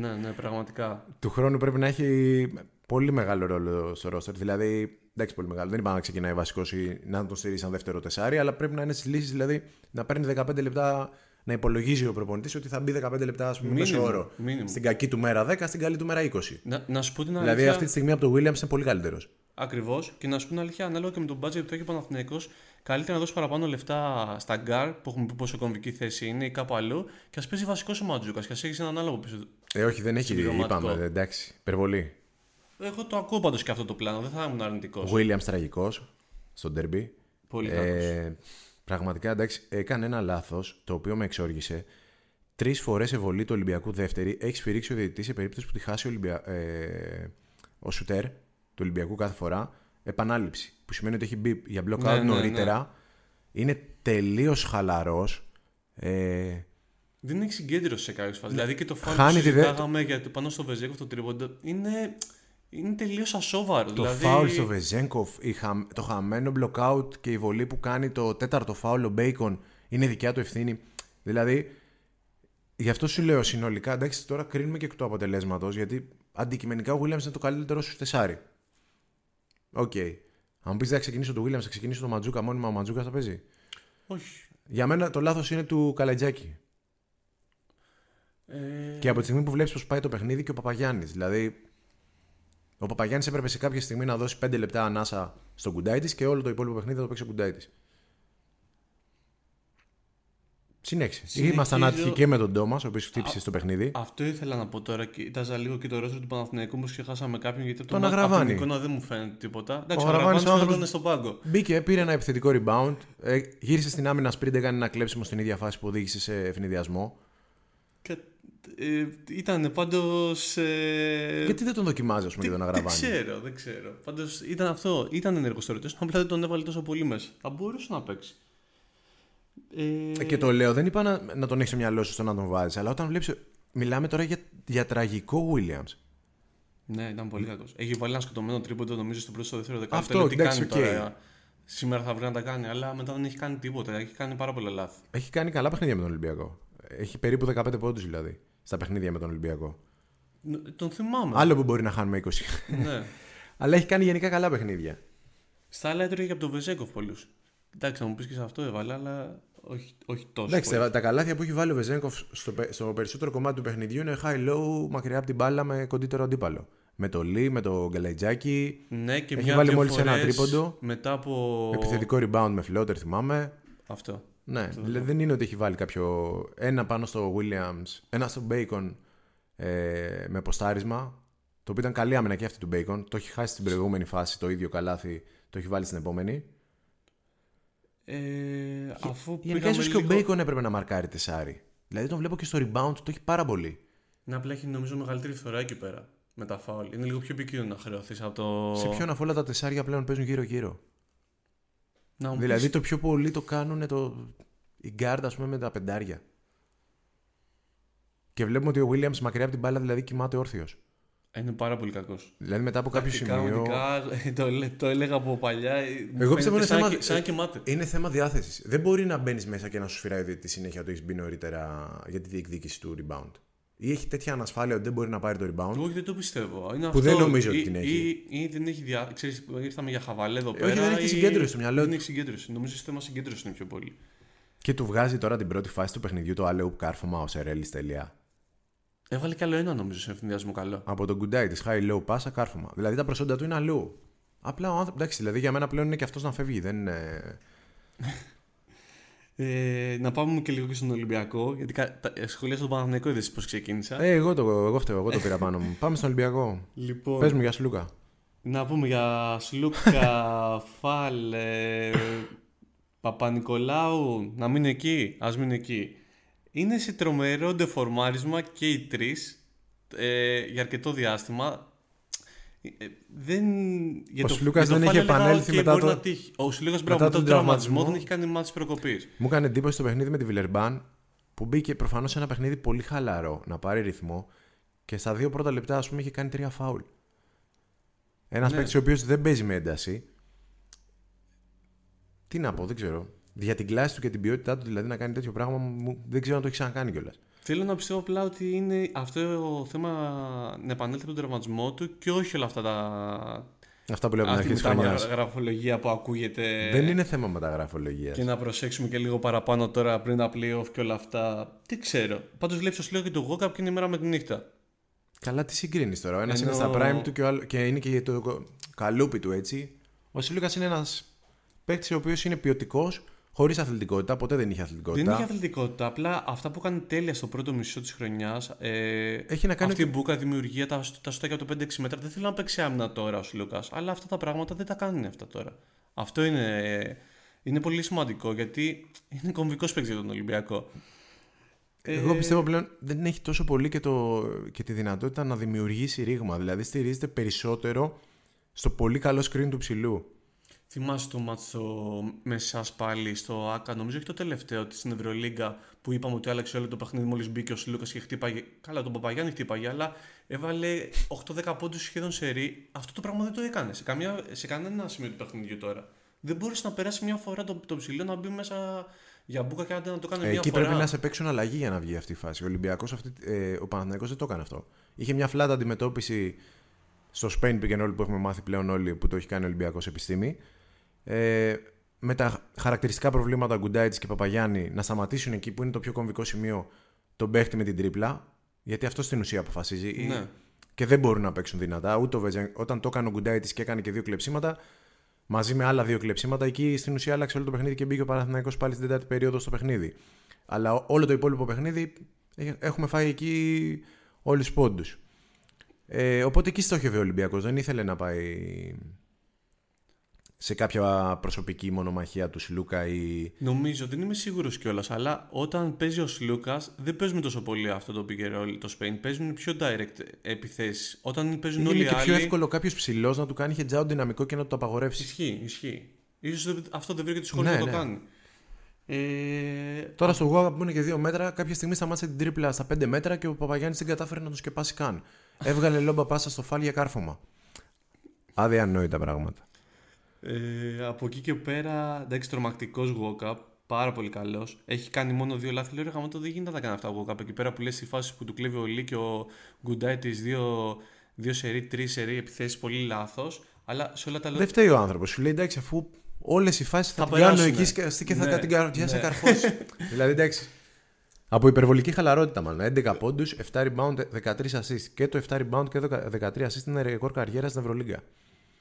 C: ναι, ναι, πραγματικά.
B: Του χρόνου πρέπει να έχει πολύ μεγάλο ρόλο στο ρόστερ. Δηλαδή, εντάξει, πολύ μεγάλο. Δεν είπα να ξεκινάει βασικός ή να τον στηρίζει σαν δεύτερο τεσάρι, αλλά πρέπει να είναι στις λύσεις, δηλαδή να παίρνει 15 λεπτά, να υπολογίζει ο προπονητής ότι θα μπει 15 λεπτά, ας πούμε,
C: Minimum,
B: μέσο όρο.
C: minimum.
B: Στην κακή του μέρα 10, στην καλή του μέρα 20.
C: Να, να σου πω την αλήθεια.
B: Δηλαδή, αυτή τη στιγμή από τον Williams είναι πολύ καλύτερος.
C: Ακριβώς. Και να σου πω την αλήθεια, ανάλογα και με τον budget που έχει ο Παναθηναϊκός, καλύτερα να δώσει παραπάνω λεφτά στα γκαρντ που έχουμε πει πόσο κομβική θέση είναι ή κάπου αλλού και ας παίζει βασικό ο Μαντζούκας και ας έχει έναν άλλο πίσω.
B: Ε, όχι, δεν έχει,
C: Συμπληρωματικό.
B: είπαμε, εντάξει, υπερβολή.
C: Εγώ το ακούω πάντως και αυτό το πλάνο, δεν θα ήμουν αρνητικός.
B: Ο Williams τραγικός στο derby.
C: Πολύ
B: Ε, πραγματικά εντάξει, έκανε ένα λάθος το οποίο με εξόργησε. Τρεις φορές ευολή του Ολυμπιακού δεύτερη έχει σφυρίξει ο διαιτητής σε περίπτωση που τη χάσει ο, Ολυμπια... ε, ο σουτέρ του Ολυμπιακού κάθε φορά επανάληψη. Που σημαίνει ότι έχει μπει για block out
C: Ναι, ναι,
B: νωρίτερα. Είναι τελείως χαλαρός. Ε,
C: Δεν έχει συγκέντρωση σε κάποιες φάσεις. Δηλαδή και το φάουλ
B: Χάνει
C: που
B: τη δε-
C: συζητάγαμε για το πάνω στο Βεζέκο το τρίποντο είναι, είναι τελείως ασόβαρο.
B: το
C: δηλαδή...
B: φάουλ στο Βεζένκοφ, η χα- το χαμένο block out και η βολή που κάνει το τέταρτο φάουλ ο Μπέικον είναι δικιά του ευθύνη. Δηλαδή, γι' αυτό σου λέω συνολικά, εντάξει, τώρα κρίνουμε και εκ του αποτελέσματος, γιατί αντικειμενικά ο Williams είναι το καλύτερο σου τεσάρι. Οκ. Αν μου πεις θα ξεκινήσω το Williams, θα ξεκινήσω το Μαντζούκα, μόνιμα ο Μαντζούκας θα παίζει.
C: Όχι.
B: Για μένα το λάθος είναι του Καλαϊτζάκη.
C: Ε,
B: Και από τη στιγμή που βλέπεις πώς πάει το παιχνίδι και ο Παπαγιάννης. Δηλαδή, ο Παπαγιάννης έπρεπε σε κάποια στιγμή να δώσει 5 λεπτά ανάσα στον Κουντάιτη και όλο το υπόλοιπο παιχνίδι θα το παίξει ο Κουντάιτη. Συνέχισε.
C: Συνεχίζω-
B: Ήμασταν άτυχοι και με τον Τόμας, ο οποίος χτύπησε
C: Α,
B: στο παιχνίδι.
C: Αυτό ήθελα να πω τώρα. Κοίταζα λίγο και το ρόστρο του Παναθηναϊκού, όμως ξεχάσαμε κάποιον γιατί από
B: Τον
C: το-
B: Αγραβάνη.
C: από την εικόνα δεν μου φαίνεται τίποτα. Εντάξει,
B: Ο
C: ο
B: Αγραβάνης
C: Αγραβάνη
B: ο
C: φαίνεται
B: άνθρωπος-
C: στον πάγκο.
B: Μπήκε, πήρε ένα επιθετικό rebound. Ε, γύρισε στην άμυνα σπριντ, έκανε ένα κλέψιμο στην ίδια φάση που οδήγησε σε ευνηδιασμό.
C: Και, ε, ήταν πάντως. Ε,
B: Γιατί δεν τον δοκιμάζει, ας πούμε, για τον
C: δεν
B: Αγραβάνη;
C: ξέρω, δεν ξέρω. Πάντως ήταν αυτό. Ήταν ενεργός στο ρόστερ, απλά δεν τον έβαλε τόσο πολύ μέσα. Θα μπορούσε να παίξει. Ε,
B: Ε, Και το λέω, δεν είπα να, να τον έχεις στο μυαλό σου στο να τον βάζει, αλλά όταν βλέπεις. Μιλάμε τώρα για, για τραγικό Williams.
C: Ναι, ήταν πολύ κακός. Έχει βάλει ένα σκοτωμένο τρίποντο, νομίζω, στο πρώτο στο δεύτερο δεκάλεπτο.
B: Αυτό,
C: Λέω, τι
B: εντάξει,
C: κάνει
B: οκ.
C: τώρα. Σήμερα θα βρει να τα κάνει, αλλά μετά δεν έχει κάνει τίποτα. Έχει κάνει πάρα πολλά λάθη.
B: Έχει κάνει καλά παιχνίδια με τον Ολυμπιακό. Έχει περίπου 15 πόντους δηλαδή στα παιχνίδια με τον Ολυμπιακό.
C: Ν- Τον θυμάμαι.
B: Άλλο που μπορεί να χάνουμε 20.
C: ναι.
B: Αλλά έχει κάνει γενικά καλά παιχνίδια.
C: Στα άλλα έτρωγε και από τον Βεζέκοφ πολλούς. Εντάξει, θα μου πεις και σε αυτό έβαλε, αλλά όχι, όχι τόσο.
B: Εντάξει,
C: πολύ.
B: τα, τα καλάθια που έχει βάλει ο Βεζέγκοφ στο, πε- στο περισσότερο κομμάτι του παιχνιδιού είναι high-low, μακριά από την μπάλα με κοντύτερο αντίπαλο. Με το Λί, με το Γκαλαϊτζάκι.
C: Ναι, και
B: Έχει
C: μια
B: βάλει
C: δύο
B: μόλις ένα
C: φορές
B: τρίποντο.
C: Μετά από.
B: Επιθετικό rebound με floater, θυμάμαι.
C: Αυτό.
B: Ναι, δηλαδή δεν είναι ότι έχει βάλει κάποιο. Ένα πάνω στο Williams, ένα στο Bacon ε, με ποστάρισμα. Το οποίο ήταν καλή άμυνα και αυτή του Bacon. Το έχει χάσει στην προηγούμενη φάση το ίδιο καλάθι, το έχει βάλει στην επόμενη.
C: Ε, αφού
B: Γενικά
C: πήγαμε
B: ίσως και ο
C: λίγο-
B: Bacon έπρεπε να μαρκάρει τεσάρι. Δηλαδή τον βλέπω και στο rebound, το έχει πάρα πολύ.
C: Να απλά έχει νομίζω μεγαλύτερη φθορά εκεί πέρα με τα φάουλ. Είναι λίγο πιο επικίνδυνο να χρεωθείς από το.
B: Σε ποιον αφού όλα τα τεσσάρια πλέον παίζουν γύρω-γύρω;
C: Να μου
B: Δηλαδή
C: πεις-
B: το πιο πολύ το κάνουν το... η guard, ας πούμε, με τα πεντάρια. Και βλέπουμε ότι ο Williams μακριά από την μπάλα δηλαδή κοιμάται όρθιος.
C: Είναι πάρα πολύ κακός.
B: Δηλαδή μετά από κάποιο σημείο.
C: το, λέ- το έλεγα από παλιά. ε, μου
B: Εγώ πιστεύω είναι
C: φαίνεται σαν,
B: θέμα,
C: να- σαν να κοιμάται.
B: είναι θέμα διάθεσης. Δεν μπορεί να μπαίνεις μέσα και να σου σφυράει τη συνέχεια ότι έχεις μπει νωρίτερα για τη διεκδίκηση του rebound. Ή έχει τέτοια ανασφάλεια ότι δεν μπορεί να πάρει το rebound.
C: Όχι, δεν το πιστεύω. Είναι
B: Που
C: αυτό.
B: δεν νομίζω ότι
C: Ή-
B: την έχει.
C: Ή, ή δεν έχει διά... Ξέρεις, ήρθαμε για χαβαλέ εδώ
B: όχι,
C: πέρα.
B: δεν έχει
C: ή-
B: συγκέντρωση στο μυαλό
C: Δεν
B: του.
C: έχει συγκέντρωση. Νομίζω ότι θέμα συγκέντρωση είναι πιο πολύ.
B: Και του βγάζει τώρα την πρώτη φάση του παιχνιδιού το alley-oop κάρφωμα ο Σερέλη τελεία.
C: Έβαλε κι άλλο ένα νομίζω σε ευθυνδιασμό καλό.
B: Από τον κουντάι της high low πάσα κάρφωμα. Δηλαδή τα προσόντα του είναι αλλού. Απλά ο άνθρωπο. Εντάξει, δηλαδή για μένα πλέον είναι και αυτός να φεύγει. Δεν είναι...
C: Ε, να πάμε και λίγο και στον Ολυμπιακό. Γιατί κα- τα- ε, σχολεία στον Παναθηναϊκό είδες πώς ξεκίνησα.
B: Ε, εγώ το, εγώ φταίω, εγώ το πήρα πάνω μου. Πάμε στον Ολυμπιακό.
C: λοιπόν,
B: Πες μου για Σλούκα.
C: να πούμε για Σλούκα, Φαλ, ε, Παπανικολάου, να μείνει εκεί, ας μείνει εκεί. Είναι σε τρομερό ντεφορμάρισμα και οι τρεις ε, για αρκετό διάστημα. Ε, δεν, για
B: Ο
C: το-
B: Σλούκας
C: για το
B: δεν
C: Φαλ
B: είχε
C: έλεγα,
B: επανέλθει
C: «Οκ,
B: μετά
C: μπορεί
B: το-
C: να τύχει». Ο Σλούκας μπράβο,
B: μετά
C: μετά τον
B: τον τραυματισμό.
C: τραυματισμό δεν έχει κάνει ματς προκοπής.
B: Μου έκανε εντύπωση το παιχνίδι με τη Βιλερμπάν που μπήκε προφανώς σε ένα παιχνίδι πολύ χαλαρό να πάρει ρυθμό και στα δύο πρώτα λεπτά, ας πούμε, είχε κάνει τρία φάουλ. Ένας
C: Ναι.
B: παίκτης ο οποίος δεν παίζει με ένταση. Τι να πω, δεν ξέρω. Για την κλάση του και την ποιότητά του, δηλαδή να κάνει τέτοιο πράγμα, μου, δεν ξέρω αν το έχει ξανακάνει κιόλας.
C: Θέλω να πιστεύω απλά ότι είναι αυτό το θέμα να επανέλθει από τον τραυματισμό του και όχι όλα αυτά τα.
B: Αυτά που λέω από την
C: Αυτή
B: αρχή
C: η
B: τη χρονιάς.
C: μεταγραφολογία που ακούγεται.
B: Δεν είναι θέμα μεταγραφολογίας.
C: Και να προσέξουμε και λίγο παραπάνω τώρα πριν τα playoff και όλα αυτά. Τι ξέρω. Πάντως βλέπεις το Σλόγο και το Γόκαπ και είναι η μέρα με τη νύχτα.
B: Καλά, τι συγκρίνεις τώρα. Ο ένας
C: Ενώ-
B: είναι στα prime του και, ο άλλο, και είναι και το κο- καλούπι του έτσι. Ο Σιλούκα είναι ένας παίκτης ο οποίος είναι ποιοτικός, χωρίς αθλητικότητα. Ποτέ δεν είχε αθλητικότητα.
C: Δεν είχε αθλητικότητα. Απλά αυτά που έκανε τέλεια στο πρώτο μισό της χρονιάς. Ε,
B: Έχει να κάνει
C: Αυτή η μπουκα δημιουργία, τα, τα σουτάκια από το 5-6 μέτρα. Δεν θέλω να παίξει άμυνα τώρα ο Σλούκα. Αλλά αυτά τα πράγματα δεν τα κάνουν αυτά τώρα. Αυτό είναι, είναι πολύ σημαντικό γιατί είναι κομβικός παίκτης για τον Ολυμπιακό.
B: Εγώ
C: Ε,
B: πιστεύω πλέον δεν έχει τόσο πολύ και, το, και τη δυνατότητα να δημιουργήσει ρήγμα. Δηλαδή στηρίζεται περισσότερο στο πολύ καλό screen του ψηλού.
C: Θυμάσαι το μάτσο με εσά πάλι στο ΑΚΑ, νομίζω όχι το τελευταίο της στην Ευρωλίγκα που είπαμε ότι άλλαξε όλο το παιχνίδι μόλις μπήκε ο Σλούκας και χτύπαγε. Καλά, τον Παπαγιάννη χτύπαγε, αλλά έβαλε 8-10 πόντους σχεδόν σε ρί. Αυτό το πράγμα δεν το έκανε σε, καμία, σε κανένα σημείο του παιχνιδιού τώρα. Δεν μπορούσε να περάσει μια φορά το, το ψηλό να μπει μέσα για μπουκα και άντε να το κάνει
B: Ε,
C: μια
B: εκεί
C: φορά.
B: πρέπει να σε παίξουν αλλαγή για να βγει αυτή η φάση. Ο Ολυμπιακός, αυτή, ε, ο Παναθηναϊκός δεν το έκανε αυτό. Είχε μια φλάτα αντιμετώπιση στο Spain Pick and Roll που έχουμε μάθει πλέον όλοι που το έχει κάνει ο Ολυμπιακός επιστήμη. Ε, με τα χαρακτηριστικά προβλήματα Γκουντάιτης και Παπαγιάννη να σταματήσουν εκεί που είναι το πιο κομβικό σημείο τον παίχτη με την τρίπλα. Γιατί αυτό στην ουσία αποφασίζει.
C: Ναι.
B: Και δεν μπορούν να παίξουν δυνατά. Ούτε ο Βεζεν- όταν το έκανε ο Γκουντάιτης και έκανε και δύο κλεψίματα, μαζί με άλλα δύο κλεψίματα, εκεί στην ουσία άλλαξε όλο το παιχνίδι και μπήκε ο Παναθηναϊκός πάλι στην τέταρτη περίοδο στο παιχνίδι. Αλλά ό- όλο το υπόλοιπο παιχνίδι ε, έχουμε φάει εκεί όλους τους πόντους. Ε, οπότε εκεί στόχευε ο Ολυμπιακός. Δεν ήθελε να πάει σε κάποια προσωπική μονομαχία του Σλούκα ή.
C: Νομίζω, δεν είμαι σίγουρος κιόλας, αλλά όταν παίζει ο Σλούκα δεν παίζουν τόσο πολύ αυτό το pick and roll το Spain. Παίζουν πιο direct επιθέσεις. Όταν παίζουν
B: Είναι
C: όλοι οι
B: και πιο
C: άλλοι.
B: εύκολο κάποιος ψηλός να του κάνει headshot δυναμικό και να το απαγορεύσει.
C: Ισχύει, ισχύει. Ίσως δεν- αυτό δεν βρήκε τη σχολή
B: Ναι,
C: να το
B: ναι.
C: κάνει. Ε,
B: Τώρα στο Γουάγα που είναι και δύο μέτρα, κάποια στιγμή σταμάτησε την τρίπλα στα 5 μέτρα και ο Παπαγιάννης δεν κατάφερε να το σκεπάσει καν. Έβγαλε λόμπα πάσα στο φάλ για κάρφωμα. Άδεια ανόητα πράγματα.
C: Ε, από εκεί και πέρα, εντάξει, τρομακτικός walk-up. Πάρα πολύ καλός. Έχει κάνει μόνο δύο λάθη. Λέω ρε γαμώτο, δεν γίνεται να τα κάνει αυτά walk-up. Εκεί πέρα που λες στη φάση που του κλέβει ο Λί και ο Γκουντάι τις δύο, δύο σερί, τρεις σερί επιθέσεις πολύ λάθος. Αλλά σε όλα τα
B: Δεν φταίει ο άνθρωπος. Σου λέει εντάξει, αφού όλες οι φάσεις θα,
C: Θα
B: την κάνω
C: περάσουνε.
B: εκεί σκ- και θα
C: Ναι,
B: την καρδιά σε
C: ναι.
B: καρφώσεις. δηλαδή εντάξει. Από υπερβολική χαλαρότητα μάλλον. 11 πόντους, 7 rebound, 13 assist. Και το 7 rebound και το 13 assist είναι ρεκόρ καριέρας στην Ευρωλίγκα.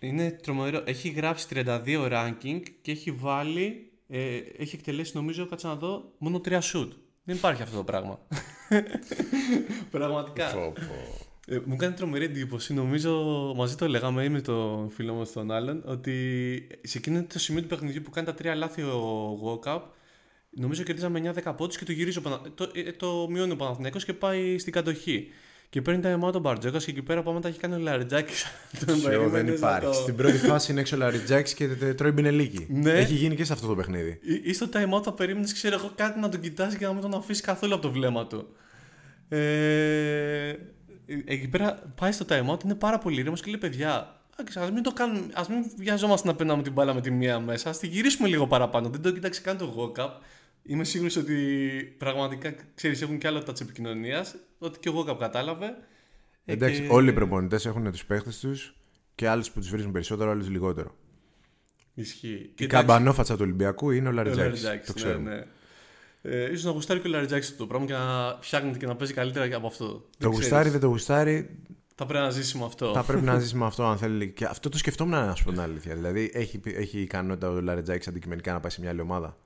C: Είναι τρομερό. Έχει γράψει 32 ranking και έχει βάλει. Ε, έχει εκτελέσει νομίζω, κάτσε να δω, μόνο 3 shoot. Δεν υπάρχει αυτό το πράγμα. Πραγματικά. Ε, μου κάνει τρομερή εντύπωση. Νομίζω μαζί το λέγαμε ή με τον φίλο μου τον άλλον ότι σε εκείνο το σημείο του παιχνιδιού που κάνει τα τρία λάθη ο Walkup Νομίζω κερδίζαμε 9-10 πόντους και το γυρίζει ο Πανα... το, ε, το μειώνει ο Παναθηναϊκός και πάει στην κατοχή. Και παίρνει τα αιμά τον Μπαρτζόκας και εκεί πέρα πάμε τα έχει κάνει ο Λαριτζάκης.
B: Ποιο δεν υπάρχει. Στην πρώτη φάση είναι έξω ο Λαριτζάκης και τε- τρώει μπινελίκι.
C: Ναι.
B: Έχει γίνει και σε αυτό το παιχνίδι.
C: Ή στο time out θα περίμενες, ξέρω εγώ, κάτι να τον κοιτάζει και να μην τον αφήσεις καθόλου από το βλέμμα του. Ε, εκεί πέρα πάει στο time out, είναι πάρα πολύ ήρεμος και λέει: Παιδιά, ας μην το κάνουμε, ας μην βιαζόμαστε να περνάμε την μπάλα με τη μία μέσα, ας τη γυρίσουμε λίγο παραπάνω. Δεν το κοιτάξει καν το walk-up. Είμαι σίγουρος ότι πραγματικά ξέρεις, έχουν και άλλο touch επικοινωνίας. Ότι και ο walk-up κατάλαβε. Ε,
B: Εντάξει,
C: και-
B: όλοι οι προπονητές έχουν τους παίχτες τους και άλλους που τους βρίζουν περισσότερο, άλλους λιγότερο.
C: Ισχύει.
B: Η
C: Και εντάξει,
B: καμπανόφατσα του Ολυμπιακού είναι ο
C: ο
B: Λαριτζάκη.
C: Λαριτζάκης,
B: Το
C: ναι,
B: ξέρουμε.
C: ναι. Ε, ίσως να γουστάρει και ο Λαριτζάκης αυτό το πράγμα και να φτιάχνεται και να παίζει καλύτερα και από αυτό.
B: Το
C: Δεν
B: γουστάρι,
C: ξέρεις.
B: δεν το γουστάρι,
C: Θα πρέπει να ζήσει με αυτό.
B: θα πρέπει να ζήσει με αυτό αν θέλει. Και αυτό το σκεφτόμουν να σου πω την αλήθεια. Δηλαδή, έχει, έχει ικανότητα ο Λαριτζάκη αντικειμενικά να πάει σε μια άλλη ομάδα.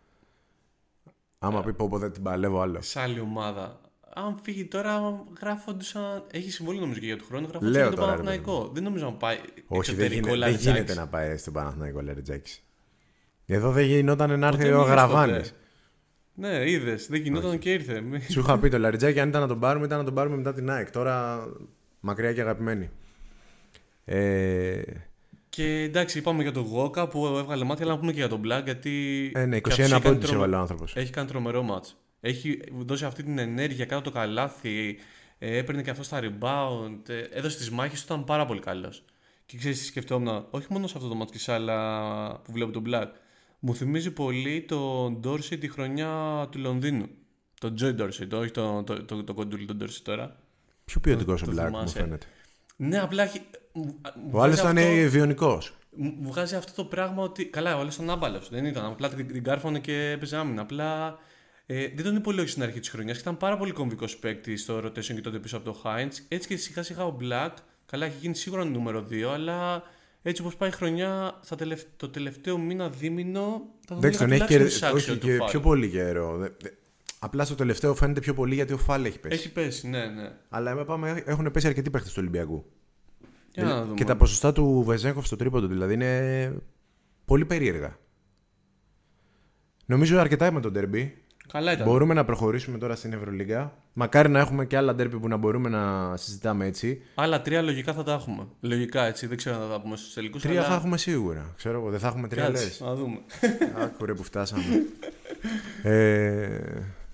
B: Άμα πει πω, πω δεν την παλεύω άλλο.
C: Σε άλλη ομάδα. Αν φύγει τώρα, γράφονταν. Έχει συμβόλαιο νομίζω και για του χρόνου. Γράφονταν
B: Λέω
C: για τον
B: τώρα, ρε
C: Παναθηναϊκό. Δεν νομίζω να πάει.
B: Όχι, δεν,
C: εξωτερικό
B: γίνεται, δεν
C: Λαριτζάκης.
B: γίνεται να πάει στον Παναθηναϊκό Λαριτζάκης. Εδώ δεν γινόταν να έρθει
C: Ποτέ
B: ο
C: μην ήρθε
B: Γραβάνης.
C: ποτέ. Ναι, είδες. Δεν γινόταν και ήρθε. Μη-
B: Σου είχα πει το Λαριτζάκη, αν ήταν να τον πάρουμε, ήταν να τον πάρουμε μετά την ΑΕΚ. Τώρα μακριά και αγαπημένη. Ε,
C: Και εντάξει, είπαμε για τον Γόκα που έβγαλε μάτια, αλλά να πούμε και για τον Black γιατί.
B: ε, ναι,
C: και αυτός
B: 21
C: έχει κάνει
B: πόντους
C: τρομε-
B: έβαλε ο άνθρωπος.
C: Έχει κάνει τρομερό μάτς. Έχει δώσει αυτή την ενέργεια κάτω το καλάθι. Ε, έπαιρνε και αυτός στα rebound. Ε, έδωσε τις μάχες του, ήταν πάρα πολύ καλός. Και ξέρεις τι σκεφτόμουν, όχι μόνο σε αυτό το μάτς και σε άλλα που βλέπω τον Black. Μου θυμίζει πολύ τον Dorsey τη χρονιά του Λονδίνου. Τον Joy Dorsey, το, όχι το, το, το, το κοντούλι τον Dorsey τώρα.
B: Πιο ποιοτικός ο
C: το
B: Μπλακ μου
C: θυμάσαι.
B: φαίνεται.
C: Ναι, απλά έχει... μου- μου
B: Ο άλλος
C: βγάζει
B: ήταν
C: αυτό-
B: βιονικός.
C: μου μου βγάζει αυτό το πράγμα ότι. Καλά, ο άλλος ήταν άμπαλος. Δεν ήταν. Απλά την, την κάρφωνε και έπαιζε άμυνα. Απλά ε, δεν τον υπολόγισε στην αρχή της χρονιάς και ήταν πάρα πολύ κομβικός παίκτη στο rotation και τότε πίσω από το Heinz. Έτσι και σιγά σιγά ο Black. Καλά, έχει γίνει σίγουρα νούμερο 2, αλλά έτσι όπως πάει η χρονιά, στα τελευ... το τελευταίο μήνα δίμηνο. Θα τον
B: Εντάξει, τον
C: έλεγα
B: έχει
C: τουλάχιστον
B: κερδίσει.
C: άξιο
B: Όχι,
C: του
B: και
C: Fall.
B: πιο πολύ καιρό. Δε- δε- Απλά στο τελευταίο φαίνεται πιο πολύ γιατί ο Φάλ έχει πέσει.
C: Έχει πέσει, ναι, ναι.
B: Αλλά με πάμε, έχουν πέσει αρκετοί παίχτε του Ολυμπιακού.
C: Για να δούμε.
B: Και τα ποσοστά του Βεζέγκοφ στο τρίποντο δηλαδή είναι πολύ περίεργα. Νομίζω αρκετά με το ντέρμπι.
C: Καλά ήταν.
B: Μπορούμε να προχωρήσουμε τώρα στην Ευρωλίγα. Μακάρι να έχουμε και άλλα ντέρμπι που να μπορούμε να συζητάμε έτσι.
C: Άλλα τρία λογικά θα τα έχουμε. Λογικά έτσι, δεν ξέρω αν θα τα πούμε στους τελικούς.
B: Τρία θα έχουμε σίγουρα. Ξέρω εγώ, δεν θα έχουμε τρία λες.
C: Να δούμε.
B: Άκου ρε που φτάσαμε. ε,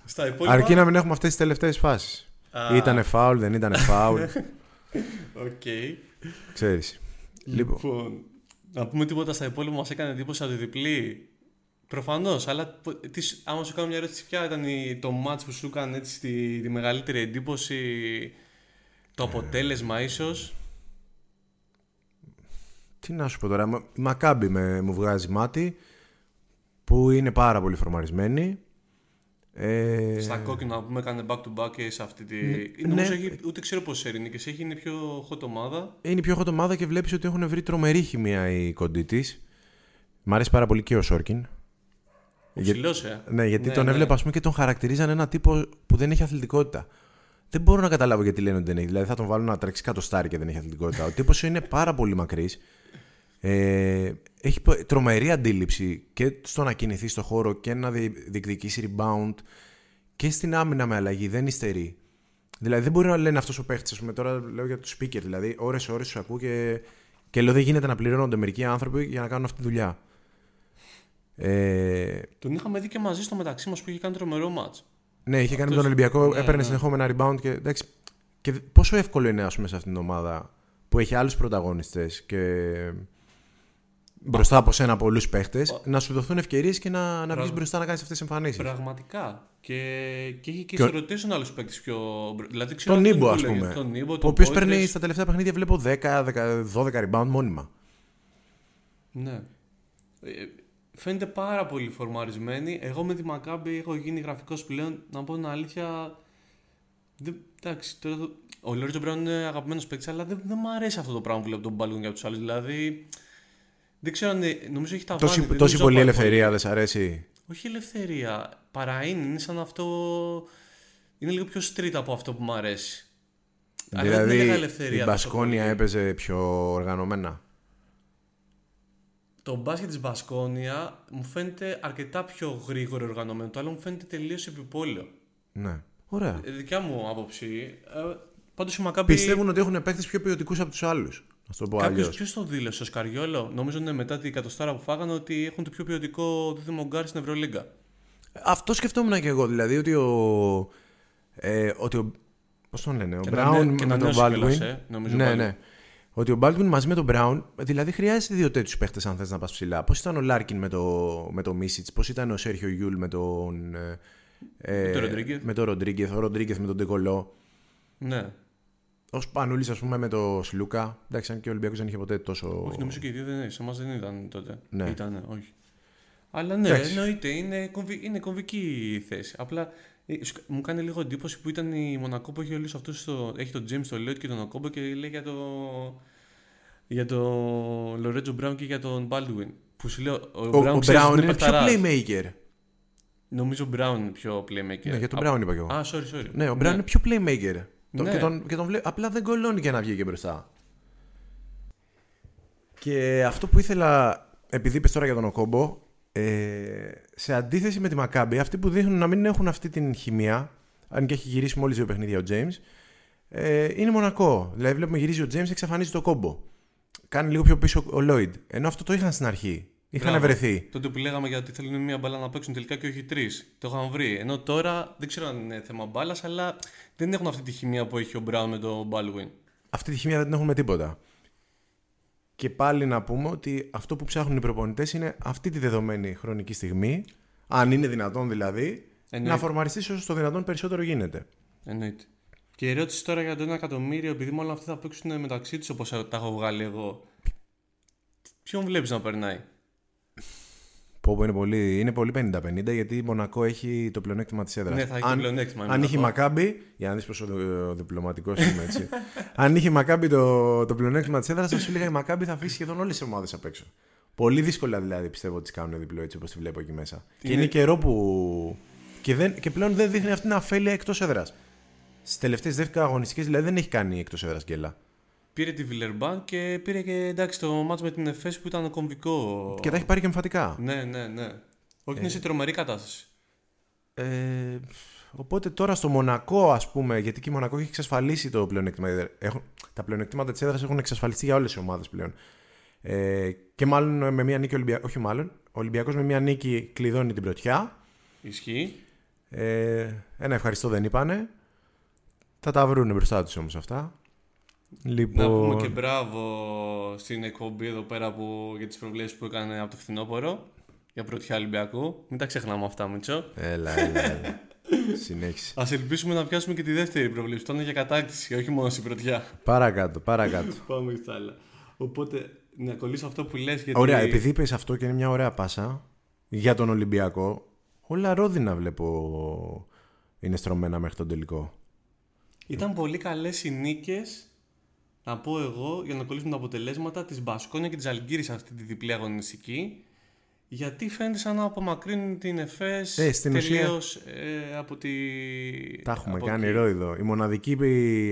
C: Στα υπόλοιπα.
B: αρκεί να μην έχουμε αυτές τις τελευταίες φάσεις.
C: Α.
B: Ήτανε φάουλ, δεν ήτανε φάουλ.
C: Οκ.
B: Ξέρεις. Λοιπόν,
C: Λοιπόν, να πούμε τίποτα στα υπόλοιπα μας έκανε εντύπωση από τη διπλή. Προφανώς, αλλά πο- τι, άμα σου κάνω μια ερώτηση, ποια ήταν η, το match που σου έκανε έτσι τη, τη μεγαλύτερη εντύπωση, το αποτέλεσμα ίσως;
B: τι να σου πω τώρα. Μα- Η Μακάμπη με, μου βγάζει μάτι που είναι πάρα πολύ φορμαρισμένη. Ε,
C: Στα κόκκινα που με έκανε back to back και σε αυτή τη.
B: Ναι,
C: Νομίζω
B: ναι.
C: έχει, ούτε ξέρω πόσε ειρηνικές έχει, είναι η πιο hot ομάδα.
B: είναι η πιο hot ομάδα και βλέπεις ότι έχουν βρει τρομερή χημεία οι κοντοί της. Μ' αρέσει πάρα πολύ και ο Σόρκιν. Για-
C: Ψηλός, ε.
B: Ναι, γιατί
C: Ναι,
B: τον
C: ναι.
B: έβλεπα ας πούμε, και τον χαρακτηρίζαν ένα τύπο που δεν έχει αθλητικότητα. Δεν μπορώ να καταλάβω γιατί λένε ότι δεν έχει. Δηλαδή θα τον βάλουν να τρέξει κατοστάρι και δεν έχει αθλητικότητα. Ο τύπος είναι πάρα πολύ μακρύς. Ε, έχει πο- τρομερή αντίληψη και στο να κινηθεί στο χώρο και να δι- διεκδικήσει rebound και στην άμυνα με αλλαγή. Δεν υστερεί. Δηλαδή δεν μπορεί να λένε αυτός ο παίχτης. Α πούμε τώρα λέω για τους speaker. Δηλαδή ώρε-ώρε τους ακούω και, και λέω δεν γίνεται να πληρώνονται μερικοί άνθρωποι για να κάνουν αυτή τη δουλειά. Ε,
C: Τον είχαμε δει και μαζί στο μεταξύ μας που είχε κάνει τρομερό match.
B: ναι, είχε κάνει με
C: Αυτός-
B: τον Ολυμπιακό,
C: ναι,
B: έπαιρνε
C: ναι.
B: συνεχόμενα rebound και εντάξει. Και πόσο εύκολο είναι, ας πούμε, σε αυτήν την ομάδα που έχει άλλους πρωταγωνιστές και μπροστά από σένα πολλούς παίχτες, να σου δοθούν ευκαιρίες και να, να βγεις
C: Πράγμα.
B: μπροστά να κάνεις αυτές τις εμφανίσεις.
C: Πραγματικά. Και, και έχει και,
B: Και ο-
C: σε ρωτήσουν άλλου παίκτε πιο. μπρο- Δηλαδή, ξέρω
B: Τον
C: αυτόν
B: Νίμπο,
C: που
B: ας
C: λέγεται,
B: πούμε.
C: Τον Νίμπο,
B: ο
C: τον
B: οποίος
C: Poitras.
B: παίρνει στα τελευταία παιχνίδια, βλέπω 10, 10 12 rebound μόνιμα.
C: Ναι. Ε, φαίνεται πάρα πολύ φορμαρισμένη. Εγώ με τη Μακάμπη έχω γίνει γραφικός πλέον. Να πω την αλήθεια. Δεν, εντάξει, τώρα, το- ο Λόριτζο Μπράουν είναι αγαπημένος παίκτης, αλλά δεν, δεν μου αρέσει αυτό το πράγμα που βλέπω τον Μπάλκον για τους άλλους. Δηλαδή. Δεν ξέρω αν. είναι- Νομίζω έχει τα
B: Τόση,
C: βάλει, δεν
B: τόση
C: νομίζω
B: πολύ
C: να πάει
B: ελευθερία δεν σ' αρέσει.
C: Όχι ελευθερία. Παρά είναι. Είναι σαν αυτό. Είναι λίγο πιο street από αυτό που μου αρέσει. Αλλά δεν
B: δηλαδή
C: έλεγα
B: η
C: ελευθερία τόσο
B: Μπασκόνια
C: πολύ.
B: έπαιζε πιο οργανωμένα;
C: το μπάσκετ της Μπασκόνια μου φαίνεται αρκετά πιο γρήγορο οργανωμένο. Το άλλο μου φαίνεται τελείως επιπόλαιο.
B: Ναι. Ωραία.
C: Ε, δικιά μου άποψη. Ε, Πάντως η Μακάμπη.
B: Πιστεύουν ότι έχουν παίχτες πιο ποιοτικούς από τους άλλους. Ας το πω
C: Κάποιος
B: αλλιώς.
C: ποιος το δήλωσε, ο Σκαριόλο; Νομίζω είναι μετά την κατοστάρα που φάγανε ότι έχουν το πιο ποιοτικό δίδυμο γκαρντ στην Ευρωλίγκα.
B: Αυτό σκεφτόμουν και εγώ. Δηλαδή ότι ο. Ε, ότι ο Πώς τον λένε, ο
C: Και να
B: Brown
C: νε- και να
B: με τον
C: νέος κιόλας,
B: Baldwin.
C: ε, νομίζω
B: ναι,
C: πάλι.
B: ναι. Ότι ο Baldwin μαζί με τον Brown, δηλαδή χρειάζεται δύο τέτοιους παίχτες αν θες να πας ψηλά. Πώς ήταν ο Λάρκιν με το, με το Μίσιτς, πώς ήταν ο Σέρχιο Γιουλ με τον. ε,
C: Με τον Rodriguez.
B: με τον Ροντρίγκεθ, ο Ροντρίγκεθ με τον Ντεκολό.
C: Ναι.
B: Ο Σπανούλης, ας πούμε, με τον Σλούκα. Εντάξει, αν και ο Ολυμπιακός δεν είχε ποτέ τόσο.
C: Όχι, νομίζω και οι δύο δεν είναι. Σε εμάς δεν ήταν τότε.
B: Ναι.
C: Ήτανε, όχι. Αλλά ναι,
B: Εντάξει.
C: εννοείται, είναι, κομβι, είναι κομβική η θέση. Απλά ε, σου- μου κάνει λίγο εντύπωση που ήταν η Μονακό που έχει όλους αυτούς. Στο, έχει τον James, τον Lloyd και τον Οκόμπο και λέει για το. Για τον Λορέτζο Μπράουν και για τον Baldwin. Που σου λέω, ο,
B: Ο,
C: Brown,
B: ο
C: ξέρεις,
B: Brown είναι πιο
C: παιχταράς.
B: playmaker.
C: Νομίζω Brown είναι πιο playmaker.
B: Ναι, για τον
C: Α-
B: Brown είπα κι εγώ.
C: Α, sorry, sorry.
B: Ναι, ο Brown είναι πιο playmaker. Το-
C: Ναι.
B: Και τον, και τον βλέ- Απλά δεν κολώνει για να βγει και μπροστά. Και αυτό που ήθελα, επειδή είπες τώρα για τον Οκόμπο, ε, σε αντίθεση με τη Μακάμπη, αυτοί που δείχνουν να μην έχουν αυτή την χημεία, αν και έχει γυρίσει μόλις δύο παιχνίδια ο James, ε, είναι μονακό. Δηλαδή βλέπουμε γυρίζει ο James, εξαφανίζει το κόμπο. Κάνει λίγο πιο πίσω ο Lloyd. Ενώ αυτό το είχαν στην αρχή. Είχαν
C: Μπράβο.
B: βρεθεί.
C: Τότε που λέγαμε γιατί θέλουν μία μπάλα να παίξουν τελικά και όχι τρεις. Το είχαν βρει. Ενώ τώρα δεν ξέρω αν είναι θέμα μπάλας, αλλά δεν έχουν αυτή τη χημεία που έχει ο Μπράουν με τον Baldwin.
B: αυτή τη χημεία δεν την έχουν με τίποτα. Και πάλι να πούμε ότι αυτό που ψάχνουν οι προπονητές είναι αυτή τη δεδομένη χρονική στιγμή, αν είναι δυνατόν δηλαδή,
C: Εννοείται.
B: να φορμαριστείς όσο το δυνατόν περισσότερο γίνεται.
C: Εννοείται. Και η ερώτηση τώρα για το 1 εκατομμύριο, επειδή μόνο αυτοί θα παίξουν μεταξύ τους όπως τα έχω βγάλει εγώ. Ποιον βλέπεις να περνάει;
B: Πω, πω, είναι πολύ, είναι πολύ 50-50 γιατί η Μονακό έχει το πλεονέκτημα της έδρας.
C: Ναι, θα έχει το πλεονέκτημα η
B: Αν είχε η
C: Μονακό.
B: Μακάμπη, για να δεις πόσο διπλωματικός είμαι έτσι. αν είχε η Μακάμπη το, το πλεονέκτημα της έδρας, θα σου λέγα η Μακάμπη θα αφήσει σχεδόν όλες τις ομάδες απ' έξω. Πολύ δύσκολα δηλαδή πιστεύω ότι τις κάνουν διπλό έτσι όπως τη βλέπω εκεί μέσα. Και
C: Είναι-
B: είναι καιρό που. Και, δεν, και πλέον δεν δείχνει αυτή την αφέλεια εκτός έδρας. Στις τελευταίες 10 αγωνιστικές δηλαδή δεν έχει κάνει εκτός έδρας γκέλα.
C: Πήρε τη Βιλερμπάν και πήρε και εντάξει το μάτς με την ΕΦΕΣ που ήταν κομβικό.
B: Και τα έχει πάρει και εμφατικά.
C: Ναι, ναι, ναι. Όχι, είναι σε τρομερή κατάσταση.
B: Ε, οπότε τώρα στο Μονακό, ας πούμε, γιατί και η Μονακό έχει εξασφαλίσει το πλεονέκτημα. Έχουν, τα πλεονεκτήματα της έδρας έχουν εξασφαλιστεί για όλες τι ομάδες πλέον. Ε, και μάλλον με μια νίκη Ολυμπιακό. Όχι, μάλλον. Ο Ολυμπιακός με μια νίκη κλειδώνει την πρωτιά.
C: Ισχύει.
B: Ε, ένα ευχαριστώ δεν είπανε. Θα τα βρουν μπροστά τους όμως αυτά. Λοιπόν,
C: Να πούμε και μπράβο στην εκπομπή εδώ πέρα που, για τις προβλέψεις που έκανε από το φθινόπωρο για πρωτιά Ολυμπιακού. Μην τα ξεχνάμε αυτά, Μίτσο.
B: Έλα, έλα, έλα. Συνέχισε.
C: Α ελπίσουμε να πιάσουμε και τη δεύτερη προβλήψη. που θα είναι για κατάκτηση, όχι μόνο στην πρωτιά.
B: Παρακάτω, παρακάτω.
C: Πάμε στα άλλα. Οπότε, να κολλήσω αυτό που λες γιατί...
B: Ωραία, επειδή είπες αυτό και είναι μια ωραία πάσα για τον Ολυμπιακό, όλα ρόδινα βλέπω είναι στρωμένα μέχρι τον τελικό.
C: Ήταν πολύ καλές οι νίκες, να πω εγώ, για να κολλήσουμε τα αποτελέσματα της Μπασκόνια και της Αλγύρης αυτή τη διπλή αγωνιστική. Γιατί φαίνεται σαν να απομακρύνουν την ΕΦΕΣ
B: Ε, στην ουσία-
C: τελείως ε, από τη...
B: Τα έχουμε
C: από
B: κάνει
C: εκεί.
B: ρόιδο. Η μοναδική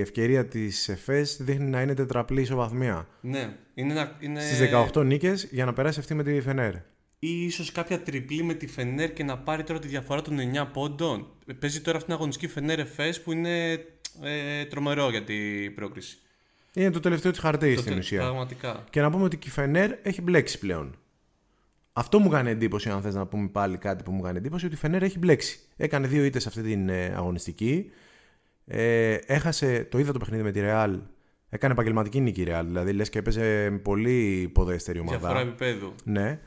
B: ευκαιρία της ΕΦΕΣ δείχνει να είναι τετραπλή ισοβαθμία.
C: Ναι, είναι, ένα- είναι...
B: Στις 18 νίκες για να περάσει αυτή με τη Φενέρ.
C: Ή ίσως κάποια τριπλή με τη Φενέρ και να πάρει τώρα τη διαφορά των 9 πόντων. Παίζει τώρα αυτήν την αγωνιστική Φενέρ ΕΦΕΣ που είναι ε, τρομερό για την πρόκριση.
B: Είναι το τελευταίο της χαρτί
C: Το
B: στην
C: τε-
B: ουσία.
C: Πραγματικά.
B: Και να πούμε ότι και η Φενέρ έχει μπλέξει πλέον. Αυτό μου κάνει εντύπωση, αν θες να πούμε πάλι κάτι που μου κάνει εντύπωση, ότι η Φενέρ έχει μπλέξει. Έκανε δύο ήττες αυτή την ε, αγωνιστική. Ε, έχασε, το είδα το παιχνίδι με τη Ρεάλ. Έκανε επαγγελματική νίκη η Ρεάλ. Δηλαδή λες και έπαιζε με πολύ υποδέστερη ομάδα.
C: Διαφορά επίπεδου.
B: Ναι.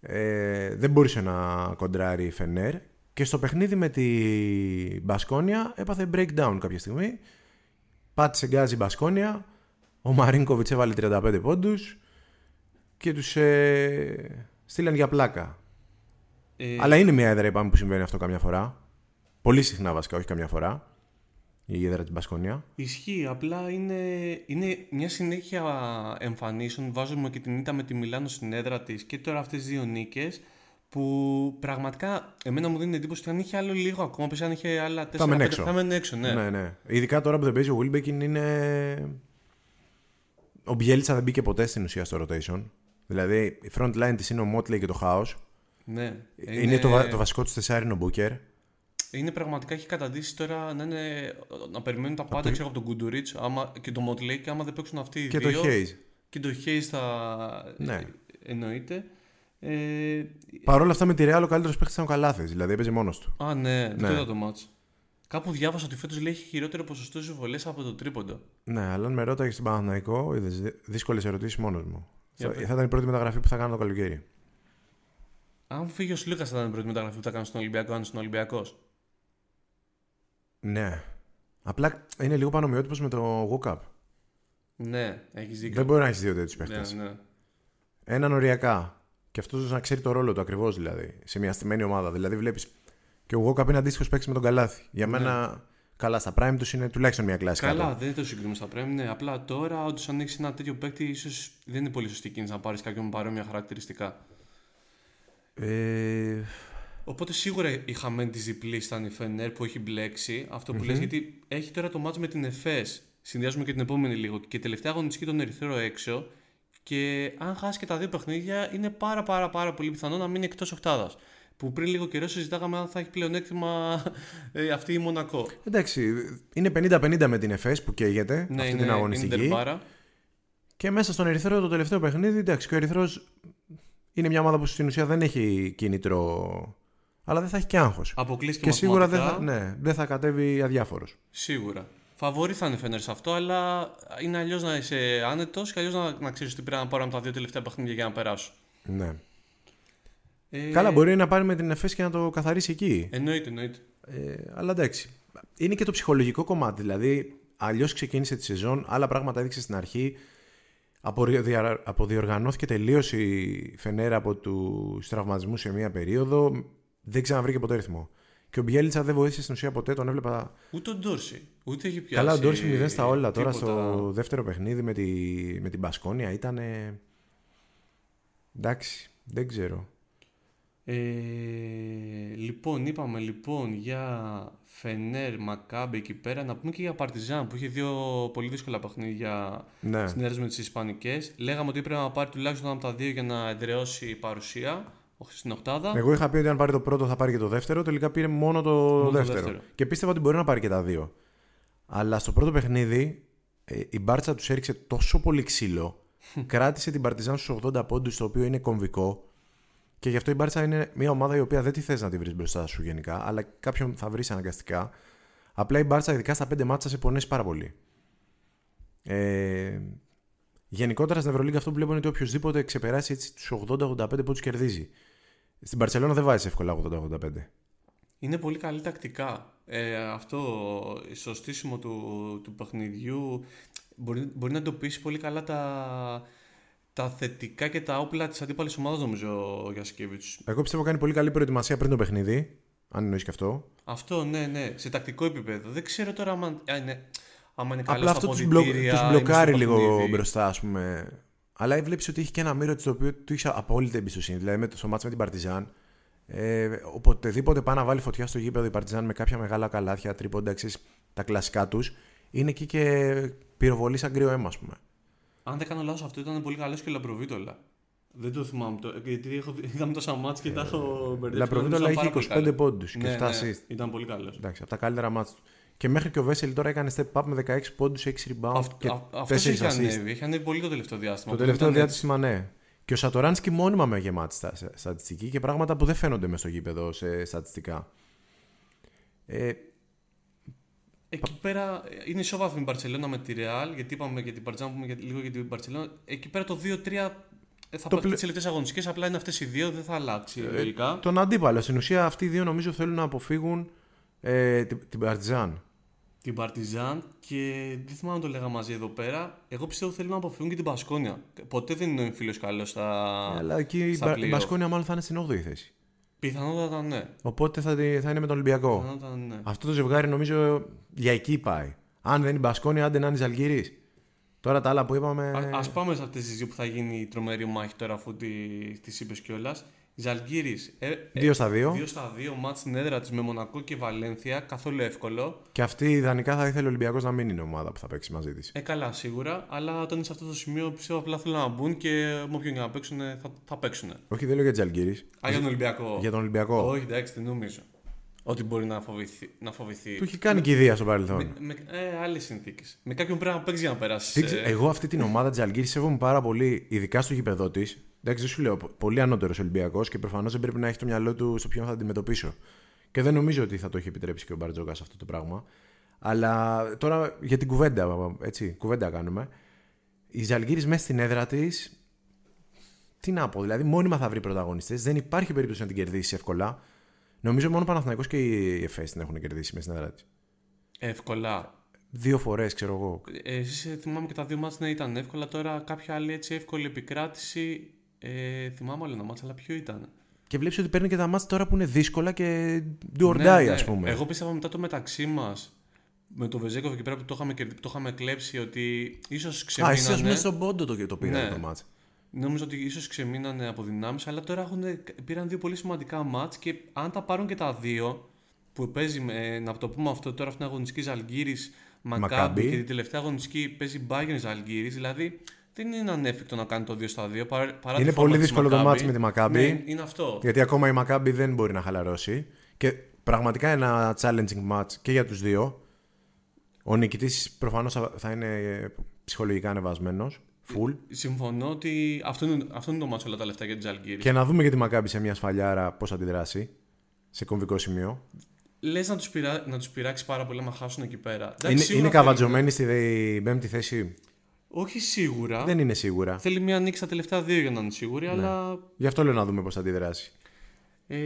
B: Ε, δεν μπορούσε να κοντράρει η Φενέρ. Και στο παιχνίδι με τη Μπασκόνια έπαθε breakdown κάποια στιγμή. Πάτησε γκάζι η Μπασκόνια. Ο Μαρίνκοβιτς έβαλε 35 πόντους και τους ε, στείλαν για πλάκα.
C: Ε,
B: Αλλά είναι μια έδρα, είπαμε, που συμβαίνει αυτό καμιά φορά. Πολύ συχνά βασικά, όχι καμιά φορά. Η έδρα της Μπασκόνια.
C: Ισχύει, απλά είναι, είναι μια συνέχεια εμφανίσεων. Βάζουμε και την ήττα με τη Μιλάνο στην έδρα της και τώρα αυτές τις δύο νίκες που πραγματικά εμένα μου δίνει εντύπωση ότι αν είχε άλλο λίγο ακόμα, πες αν είχε άλλα τέσσερα
B: έμενε
C: πέντε,
B: έξω.
C: θα έμενε έξω, ναι.
B: ναι, ναι. Ειδικά τώρα που δεν παίζει ο Wilbekin είναι. Ο Μπιέλτσα δεν μπήκε ποτέ στην ουσία στο rotation. Δηλαδή η front line της είναι ο Motley και το Χάος.
C: Ναι.
B: Είναι, το, βα- το βασικό του τεσσάρι ο Μπούκερ.
C: Είναι πραγματικά έχει καταντήσει τώρα να, είναι, να περιμένουν τα πάντα ξέρω, από τον Κουντουρίτς και τον Μοτλέι και άμα δεν παίξουν αυτοί οι
B: Και
C: δύο.
B: το Hayes.
C: Και το Hayes θα.
B: Ναι.
C: Εννοείται. Ε,
B: Παρ' όλα αυτά με τη Real ο καλύτερος παίχτη ήταν ο Καλάθι. Δηλαδή έπαιζε μόνος του.
C: α, ναι, δεν
B: Ναι.
C: το είδα το μάτς. Κάπου διάβασα ότι φέτος λέει έχει χειρότερο ποσοστό εισβολές από το τρίποντο.
B: Ναι, αλλά αν με ρώταγες στην Παναθηναϊκό, είδες δύσκολες ερωτήσεις μόνος μου.
C: Για
B: Θα,
C: πες.
B: θα ήταν η πρώτη μεταγραφή που θα κάνω το καλοκαίρι.
C: Αν φύγει ο Σλούκας θα ήταν η πρώτη μεταγραφή που θα κάνει στον Ολυμπιακό, αν είναι Ολυμπιακός.
B: Ναι. Απλά είναι λίγο πανομοιότυπος με το Walkup.
C: Ναι, έχεις δίκιο.
B: Δεν μπορεί να έχεις δύο τέτοιους παίχτε.
C: Ναι, ναι.
B: Έναν οριακά. Και αυτός να ξέρει το ρόλο του ακριβώς δηλαδή. Σε μια στημένη ομάδα. Δηλαδή βλέπεις. Και ο Walkup είναι αντίστοιχο παίκτη με τον Καλάθι. Για μένα, καλά, στα prime τους είναι τουλάχιστον μια κλάση
C: Ναι. Καλά,
B: κάτω.
C: δεν το συγκρίνουμε στα πρέμι. Ναι, απλά τώρα, όντως, αν έχεις ένα τέτοιο παίκτη, ίσως δεν είναι πολύ σωστή κίνηση να πάρεις κάποιον με παρόμοια χαρακτηριστικά.
B: Ε,
C: Οπότε σίγουρα η χαμένη τη διπλή ήταν η Φενέρ που έχει μπλέξει. Αυτό που λες, γιατί έχει τώρα το μάτς με την ΕΦΕΣ. Συνδυάζουμε και την επόμενη λίγο. Και τελευταία αγωνιστική τον Ερυθρό έξω. Και αν χάσει και τα δύο παιχνίδια, είναι πάρα πάρα πάρα πολύ πιθανό να μείνει εκτός οκτάδας. Που πριν λίγο καιρό συζητάγαμε αν θα έχει πλεονέκτημα ε, αυτή η Μονακό.
B: εντάξει, είναι 50-50 με την ΕΦΕΣ που καίγεται αυτή την
C: Ναι, είναι
B: αγωνιστική.
C: ντερμπάρα.
B: Και μέσα στον Ερυθρό το τελευταίο παιχνίδι, εντάξει, και ο Ερυθρός είναι μια ομάδα που στην ουσία δεν έχει κίνητρο. Αλλά δεν θα έχει και άγχος.
C: Αποκλείστηκε
B: Και σίγουρα δεν θα,
C: μαθηματικά.
B: ναι, δεν θα κατέβει αδιάφορος.
C: Σίγουρα. Φαβορή θα είναι η Φενέρ σε αυτό, αλλά είναι αλλιώς να είσαι άνετος και αλλιώς να, να ξέρεις ότι πρέπει να πάρω από τα δύο τελευταία παιχνίδια για να περάσω.
B: Ναι.
C: Ε,
B: Καλά, μπορεί να πάρει με την ΕΦΕΣ και να το καθαρίσει εκεί.
C: Εννοείται, εννοείται.
B: Ε, αλλά εντάξει. Είναι και το ψυχολογικό κομμάτι. Δηλαδή, αλλιώς ξεκίνησε τη σεζόν, άλλα πράγματα έδειξε στην αρχή. Αποδια- Αποδιοργανώθηκε τελείως η Φενέρα από τους τραυματισμούς σε μία περίοδο. Δεν ξαναβρήκε ποτέ ρυθμό. Και ο Μπιέλτσα δεν βοήθησε στην ουσία ποτέ. Τον έβλεπα.
C: Ούτε ο Ντόρση. Ούτε έχει πιάσει.
B: Καλά, ο Ντόρση μηδέν στα όλα. Τώρα
C: τίποτα.
B: στο δεύτερο παιχνίδι με, τη, με την Μπασκόνια ήταν. Εντάξει, δεν ξέρω.
C: Ε, λοιπόν, είπαμε λοιπόν για Φενέρ, Μακάμπε εκεί πέρα. Να πούμε και για Παρτιζάν που είχε δύο πολύ δύσκολα παιχνίδια
B: Ναι.
C: στην έδρα με τις Ισπανικές. Λέγαμε ότι έπρεπε να πάρει τουλάχιστον ένα από τα δύο για να εδραιώσει η παρουσία όχι στην Οχτάδα.
B: Εγώ είχα πει ότι αν πάρει το πρώτο θα πάρει και το δεύτερο. Τελικά πήρε μόνο το,
C: το
B: δεύτερο.
C: δεύτερο.
B: Και πίστευα ότι μπορεί να πάρει και τα δύο. Αλλά στο πρώτο παιχνίδι ε, η Μπάρτσα τους έριξε τόσο πολύ ξύλο. κράτησε την Παρτιζάν στους 80 πόντους, το οποίο είναι κομβικό. Και γι' αυτό η Μπάρτσα είναι μια ομάδα η οποία δεν τη θες να τη βρεις μπροστά σου γενικά, αλλά κάποιον θα βρεις αναγκαστικά. Απλά η Μπάρτσα, ειδικά στα 5 μάτσα, σε πονέσει πάρα πολύ. Ε, γενικότερα στην Ευρωλίγκα αυτό που βλέπω είναι ότι οποιοδήποτε ξεπεράσει έτσι τους 80-85 πόντους κερδίζει. Στην Παρσελόνα δεν βάζεις εύκολα 80-85.
C: Είναι πολύ καλή τακτικά. Ε, αυτό, στο στήσιμο του, του παιχνιδιού μπορεί, μπορεί να εντοπίσει πολύ καλά τα, τα θετικά και τα όπλα της αντίπαλης ομάδας νομίζω ο Γιασκέβιτς.
B: Εγώ πιστεύω κάνει πολύ καλή προετοιμασία πριν το παιχνίδι. Αν εννοείς και αυτό.
C: Αυτό, ναι, ναι, σε τακτικό επίπεδο. Δεν ξέρω τώρα άμα, αν είναι, άμα είναι καλό
B: Απλά
C: στα
B: αυτό τους μπλο,
C: αποδυτήρια
B: τους
C: ή
B: μπλοκάρει
C: στο
B: λίγο
C: παιχνίδι.
B: μπροστά, ας πούμε. Αλλά βλέπεις ότι έχει και ένα μύρο το οποίο του είχε απόλυτη εμπιστοσύνη. Δηλαδή με το στο μάτς με την Παρτιζάν. Ε, οποτεδήποτε πάει να βάλει φωτιά στο γήπεδο η Παρτιζάν με κάποια μεγάλα καλάθια, τρίποντα, ξέρεις, τα κλασικά τους, είναι εκεί και πυροβολεί σαν κρύο αίμα, ας πούμε.
C: Αν δεν κάνω λάθος αυτό ήταν πολύ καλός και λαμπροβίτολα. Δεν το θυμάμαι το, γιατί έχω, είδαμε τόσα μάτς και τα έχω μπερδέψει.
B: Λαμπροβίτολα
C: Ήταν
B: είχε
C: πάρα
B: 25
C: πολύ καλός.
B: πόντους και
C: Ναι,
B: 7
C: ναι,
B: assist.
C: Ήταν πολύ καλός.
B: Εντάξει, από τα καλύτερα μάτς του. Και μέχρι και ο Βέσελ τώρα έκανε step up με 16 πόντους, 6 rebound και
C: Αυτός
B: 4
C: έχει
B: assist.
C: ανέβει. Έχει ανέβει πολύ το τελευταίο διάστημα.
B: Το
C: Που
B: τελευταίο
C: ήταν
B: διάστημα, ναι. Και ο Σατοράνσκι μόνιμα με γεμάτη στα, σε- στατιστική και πράγματα που δεν φαίνονται μες στο γήπεδο σε στατιστικά. Ε,
C: Εκεί πέρα ε, είναι ισόβαθμη η Μπαρσελόνα με τη Ρεάλ, γιατί είπαμε για την Παρτιζάν, πούμε για- λίγο για την Μπαρσελόνα. Εκεί πέρα το 2-3 ε, θα
B: Το
C: το
B: πλε-
C: τις τελευταίε αγωνιστικές, απλά είναι αυτές οι δύο, δεν θα αλλάξει λογικά.
B: τον αντίπαλο. Στην ουσία αυτοί οι δύο νομίζω θέλουν να αποφύγουν ε, την, την Παρτιζάν.
C: Την Παρτιζάν και δεν θυμάμαι αν το λέγα μαζί εδώ πέρα. Εγώ πιστεύω θέλουν να αποφύγουν και την Πασκόνια. Ποτέ δεν είναι ο φίλος καλός στα.
B: Αλλά εκεί η
C: στα
B: Μπα- η
C: play-off.
B: Μπασκόνια μάλλον θα είναι στην 8η θέση.
C: Πιθανότατα ναι.
B: Οπότε θα, τη- θα είναι με τον Ολυμπιακό.
C: Πιθανότατα ναι.
B: Αυτό το ζευγάρι νομίζω για εκεί πάει. Αν δεν είναι η Μπασκόνια, άντε να είναι Ζαλγίρι. Τώρα τα άλλα που είπαμε.
C: Α ας πάμε σε αυτές τις δύο που θα γίνει η τρομερή μάχη τώρα, αφού τι τις είπες κιόλας. Ζαλγκύρης. Ε, ε,
B: 2 στα 2.
C: 2 στα 2 μάτς στην έδρα της με Μονακό και Βαλένθια. Καθόλου εύκολο.
B: Και αυτή ιδανικά θα ήθελε ο Ολυμπιακός να μην είναι ομάδα που θα παίξει μαζί της.
C: Ε, καλά, σίγουρα. Αλλά όταν είναι σε αυτό το σημείο πιστεύω απλά θέλουν να μπουν και με όποιον και να παίξουν θα, θα παίξουν.
B: Όχι, δεν λέω για Τζαλγκύρης.
C: Α, για τον Ολυμπιακό.
B: Για τον Ολυμπιακό.
C: Όχι, εντάξει, δεν νομίζω. Ότι μπορεί να φοβηθεί. Να φοβηθεί.
B: Του έχει κάνει κηδεία στο παρελθόν.
C: Με, με ε, άλλες συνθήκες. Με κάποιον πρέπει να παίξει για να περάσει.
B: Τι ξε- Εγώ αυτή την ομάδα τη Αλγύρη σέβομαι πάρα πολύ, ειδικά στο γήπεδό της. Εντάξει, δεν σου λέω, πολύ ανώτερος Ολυμπιακός και προφανώς δεν πρέπει να έχει το μυαλό του στο ποιον θα αντιμετωπίσω. Και δεν νομίζω ότι θα το έχει επιτρέψει και ο Μπαρτζόκας αυτό το πράγμα. Αλλά τώρα για την κουβέντα, έτσι, κουβέντα κάνουμε. Η Ζαλγκύρη μέσα στην έδρα της. Τι να πω, δηλαδή μόνιμα θα βρει πρωταγωνιστές. Δεν υπάρχει περίπτωση να την κερδίσει εύκολα. Νομίζω μόνο ο Παναθηναϊκός και η ΕΦΕΣ την έχουν κερδίσει μέσα στην έδρα της.
C: Εύκολα.
B: Δύο φορές, ξέρω εγώ.
C: Ε, εσείς θυμάμαι και τα δύο μάτς να ήταν εύκολα. Τώρα κάποια άλλη έτσι εύκολη επικράτηση. Ε, θυμάμαι άλλο ένα μάτς, αλλά ποιο ήταν;
B: Και βλέπεις ότι παίρνει και τα μάτια τώρα που είναι δύσκολα και do or
C: Ναι,
B: die,
C: ναι.
B: ας πούμε.
C: Εγώ πίστευα μετά το μεταξύ μας με το Βεζέκοφ εκεί πέρα που το είχαμε, κερδί- που το είχαμε κλέψει ότι ίσως
B: Α, εσύ
C: ξεμείνανε.
B: α πούμε στον πόντο το, το πήρε
C: Ναι.
B: το μάτς.
C: Νομίζω ότι ίσως ξεμείνανε από δυνάμεις, αλλά τώρα έχουν, πήραν δύο πολύ σημαντικά μάτς και αν τα πάρουν και τα δύο, που παίζει, με, να το πούμε αυτό τώρα, αυτήν την αγωνιστική Ζαλγκύρης Μακάμπι
B: Μακάμπι.
C: και την τελευταία αγωνιστική παίζει Bayern Ζαλγκύρης, δηλαδή δεν είναι ανέφικτο να κάνει το 2 στα 2. Παρά, παρά
B: Είναι
C: τη
B: πολύ
C: φόρμα της
B: δύσκολο το
C: Μακάμπι.
B: μάτς με τη Μακάμπι.
C: Ναι, είναι αυτό.
B: Γιατί ακόμα η Μακάμπι δεν μπορεί να χαλαρώσει. Και πραγματικά ένα challenging match και για τους δύο. Ο νικητής προφανώς θα θα είναι ψυχολογικά ανεβασμένος. Full.
C: Συμφωνώ ότι αυτό είναι, αυτό είναι το μάτσο όλα τα λεφτά για την Ζαλγκύρη.
B: Και να δούμε και τη Μακάμπι σε μια σφαλιάρα πώς θα αντιδράσει. Σε κομβικό σημείο.
C: Λες να τους πειρά, να τους πειράξει πάρα πολύ να χάσουν εκεί πέρα. Εντάξει,
B: Είναι,
C: σίγουρα
B: είναι
C: θέλει-
B: καβατζωμένη στη δε- πέμπτη θέση.
C: Όχι σίγουρα.
B: Δεν είναι σίγουρα.
C: Θέλει μια νίκη στα τελευταία δύο για να είναι σίγουρη, αλλά.
B: Γι' αυτό λέω να δούμε πώς θα αντιδράσει.
C: Ε,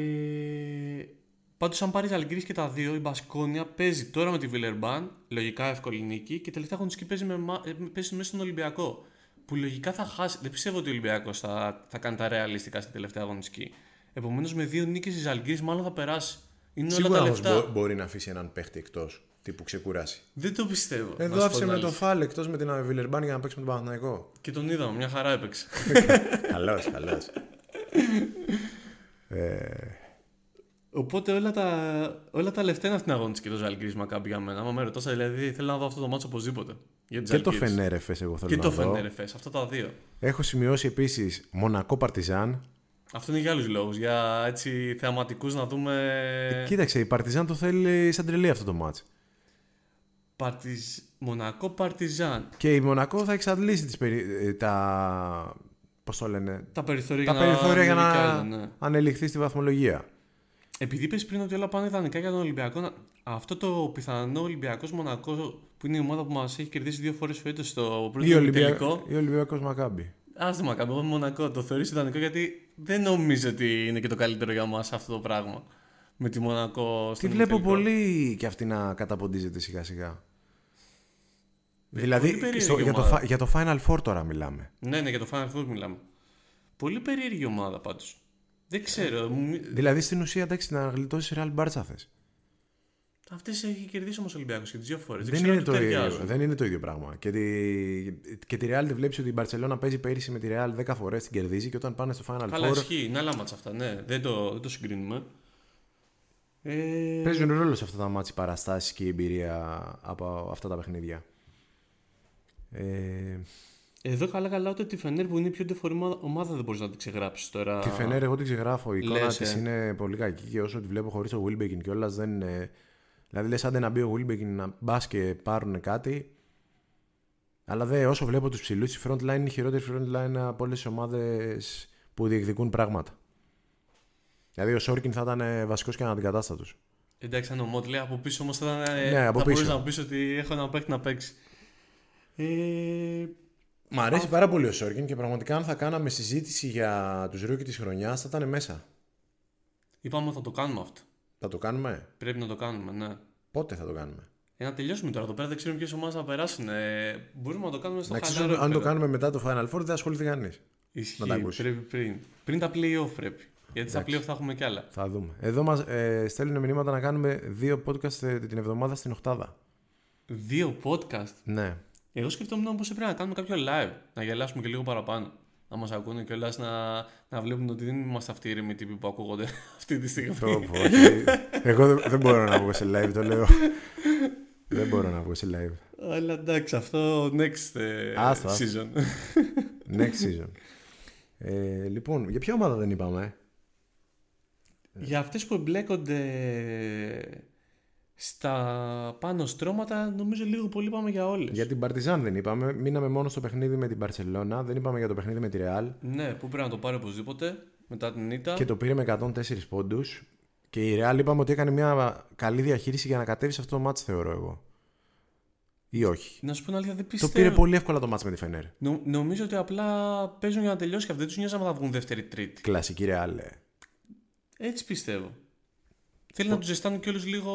C: Πάντως, αν πάρεις Αλγκύρι και τα δύο, η Μπασκόνια παίζει τώρα με τη Βιλερμπάν, λογικά εύκολη νίκη, και τελευταία αγωνιστική παίζει, με, μα- ε, παίζει μέσα στον Ολυμπιακό. Που λογικά θα χάσει. Δεν πιστεύω ότι ο Ολυμπιακός θα, θα κάνει τα ρεαλιστικά στην τελευταία αγωνιστική. Επομένως, με δύο νίκες η Ζαλγκύρη μάλλον θα περάσει. Είναι
B: Σίγουρα
C: όλα τα
B: όμως
C: λεφτά.
B: μπο- μπορεί να αφήσει έναν παίχτη εκτός. Τύπου ξεκουράσει.
C: Δεν το πιστεύω. να
B: Εδώ
C: σου πω
B: άφησε
C: την
B: με τον
C: αλήθεια.
B: Φάλ εκτός με την Βιλερμπάν για να παίξει με τον Παναθηναϊκό.
C: Και τον είδαμε, μια χαρά έπαιξε.
B: καλό, καλό.
C: Οπότε όλα τα, όλα τα λεφτά είναι αυτήν την αγωνιστική το Ζαλγκύρι Μακάμπι για μένα. Άμα με ρωτάς, δηλαδή θέλω να δω αυτό το μάτσο οπωσδήποτε. Για τις
B: Και το
C: Ζαλγκύρις.
B: Φενέρεφες, εγώ θέλω
C: Και
B: να
C: το
B: δω.
C: Φενέρεφες, αυτά τα δύο.
B: Έχω σημειώσει επίσης Μονακό Παρτιζάν.
C: Αυτό είναι για άλλους λόγους. Για έτσι θεαματικούς να δούμε.
B: Κοίταξε, η Παρτιζάν το θέλει σαν τρελή αυτό το μάτς.
C: Παρτιζ... Μονακό Παρτιζάν.
B: Και η Μονακό θα εξαντλήσει τις περι... ε, τα. Πώς το λένε.
C: Τα περιθώρια
B: Τα
C: για
B: περιθώρια για
C: ανέβει κι
B: να
C: άλλο, ναι.
B: ανελιχθεί στη βαθμολογία.
C: Επειδή είπε πριν ότι όλα πάνε ιδανικά για τον Ολυμπιακό, να- αυτό το πιθανό Ολυμπιακός Μονακό που είναι η ομάδα που μας έχει κερδίσει δύο φορές φέτος στο πρώτο
B: Ή ο
C: τελικό.
B: Ολυμπιακός Μακάμπι.
C: Α το μακάμπι, εγώ είμαι Μονακό. Το θεωρείς ιδανικό γιατί δεν νομίζω ότι είναι και το καλύτερο για μας αυτό το πράγμα. Με τη Μονακό
B: Τη
C: στον
B: βλέπω
C: τελικό.
B: πολύ και αυτή να καταποντίζεται σιγά σιγά.
C: Ε,
B: δηλαδή
C: πολύ περίεργη
B: στο- για, το,
C: ομάδα.
B: Fi- για το Final Four τώρα μιλάμε.
C: Ναι, ναι, για το Final Four μιλάμε. Πολύ περίεργη ομάδα πάντως. Δεν ξέρω.
B: Δηλαδή στην ουσία εντάξει να γλιτώσεις Real Barca θες.
C: Αυτές έχει κερδίσει όμως ο Ολυμπιακός και τις δύο φορές.
B: Δεν, είναι το ίδιο, δεν είναι το ίδιο πράγμα. Και τη, και τη Real τη βλέπεις ότι η Barcelona παίζει πέρυσι με τη Real 10 φορές, την κερδίζει και όταν πάνε στο Final
C: Καλά,
B: Four
C: ισχύει. Είναι άλλα μάτσα αυτά. Ναι, δεν το, δεν το συγκρίνουμε. Ε,
B: παίζουν ρόλο σε αυτά τα μάτια παραστάσεις και η εμπειρία από αυτά τα παιχνίδια. Ε,
C: Εδώ καλά καλά ότι τη Φενέρ που είναι η πιο ντεφορή ομάδα δεν μπορείς να την ξεγράψεις τώρα.
B: Τη Φενέρ, εγώ την ξεγράφω. Η εικόνα
C: Λες,
B: της
C: ε.
B: είναι πολύ κακή και όσο τη βλέπω χωρίς το Wilbekin κιόλας δεν είναι. Δηλαδή, λες άντε να μπει ο Wilbekin να μπας και πάρουν κάτι. Αλλά δε, όσο βλέπω τους ψηλούς, η front line είναι η χειρότερη front line από όλες τις ομάδες που διεκδικούν πράγματα. Δηλαδή, ο Σόρκιν θα ήταν βασικός και αναντικατάστατος.
C: Εντάξει, αν ο Μότλεϊ από πίσω όμως θα ήταν. ε,
B: Ναι, από
C: θα
B: πίσω.
C: μπορείς να πεις ότι έχω ένα παίκτη να παίξει. Ε,
B: Μ' αρέσει πάρα πολύ ο Σόρκιν και πραγματικά αν θα κάναμε συζήτηση για τους ρούκι της χρονιάς θα ήταν μέσα.
C: είπαμε ότι θα το κάνουμε αυτό.
B: Θα το κάνουμε;
C: Πρέπει να το κάνουμε, ναι.
B: Πότε θα το κάνουμε;
C: Ε, να τελειώσουμε τώρα εδώ πέρα, δεν ξέρουμε ποιες ομάδες θα περάσουν. Ε, μπορούμε να το κάνουμε στο
B: Να ξέρεις,
C: χαλαρό.
B: αν το
C: επίπεδο.
B: κάνουμε μετά το Final Four δεν ασχοληθεί κανείς.
C: Ισχύει,
B: να τα ακούσεις.
C: πρέπει πριν. Πριν τα playoff πρέπει. Γιατί στα
B: Εντάξει.
C: playoff θα έχουμε κι άλλα.
B: Θα δούμε. Εδώ μας ε, στέλνουν μηνύματα να κάνουμε δύο podcast ε, την εβδομάδα στην Οχτάδα.
C: Δύο podcast;
B: Ναι.
C: Εγώ σκεφτόμουν όμως πρέπει να κάνουμε κάποιο live. Να γελάσουμε και λίγο παραπάνω. να μας ακούνε κιόλας να, να βλέπουν ότι δεν είμαστε αυτοί οι ήρεμοι τύποι που ακούγονται αυτή τη στιγμή.
B: Το πω, όχι. Εγώ δεν, δεν μπορώ να βγω σε live, το λέω. δεν μπορώ να βγω σε live.
C: Αλλά εντάξει, αυτό next ε,
B: Άστο, άστο.
C: season.
B: Next season. Ε, λοιπόν, για ποια ομάδα δεν είπαμε;
C: Για αυτές που εμπλέκονται στα πάνω στρώματα, νομίζω λίγο πολύ πάμε για όλες.
B: Για την Παρτιζάν δεν είπαμε. Μείναμε μόνο στο παιχνίδι με την Παρσελώνα. Δεν είπαμε για το παιχνίδι με τη Ρεάλ.
C: Ναι, που πρέπει να το πάρει οπωσδήποτε μετά την ήττα.
B: Και το πήρε με 104 πόντους. Και η Ρεάλ είπαμε ότι έκανε μια καλή διαχείριση για να κατέβει σε αυτό το μάτς, θεωρώ εγώ. Ή όχι.
C: Να σου πω την αλήθεια, δεν
B: Το
C: πιστεύω.
B: πήρε πολύ εύκολα το μάτς με τη Φενέρ.
C: Νο- νομίζω ότι απλά παίζουν για να τελειώσει και αυτό. Δεν τους νοιάζει αν θα βγουν δεύτερη-τρίτη.
B: Κλασική Ρεάλ. ε.
C: Έτσι πιστεύω. Θέλει να τους ζεστάνουν κιόλας λίγο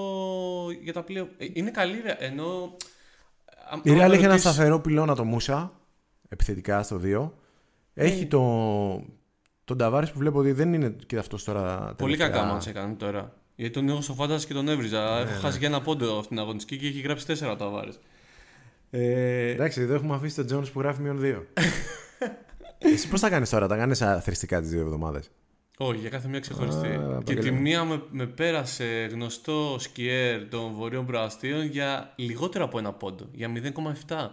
C: για τα πλέον. είναι καλή ρε, ενώ. α-
B: Η
C: άμα
B: Ρεάλ
C: το
B: έχει ένα
C: ρωτήσεις-
B: σταθερό πυλώνα το Μούσα. Επιθετικά στο 2.
C: Ε.
B: Έχει το, τον Ταβάρη που βλέπω ότι δεν είναι και αυτός τώρα.
C: Πολύ
B: τελευταία.
C: κακά μάτσα έκανε τώρα. Γιατί τον έχω στο φάνταση και τον έβριζα.
B: Ναι,
C: Έχω χάσει για ένα πόντο αυτήν την αγωνιστική και έχει γράψει τέσσερα το Αβάρε. Ε,
B: Εντάξει, εδώ έχουμε αφήσει τον Τζόνς που γράφει μείον 2. Εσύ πώς τα κάνεις τώρα, τα κάνεις αθρηστικά τις δύο εβδομάδες;
C: Όχι, για κάθε μία ξεχωριστή.
B: Α,
C: και
B: επαγγελματία.
C: τη μία με, με πέρασε γνωστό σκιέρ των βορείων προαστίων για λιγότερο από ένα πόντο. Για 0,7.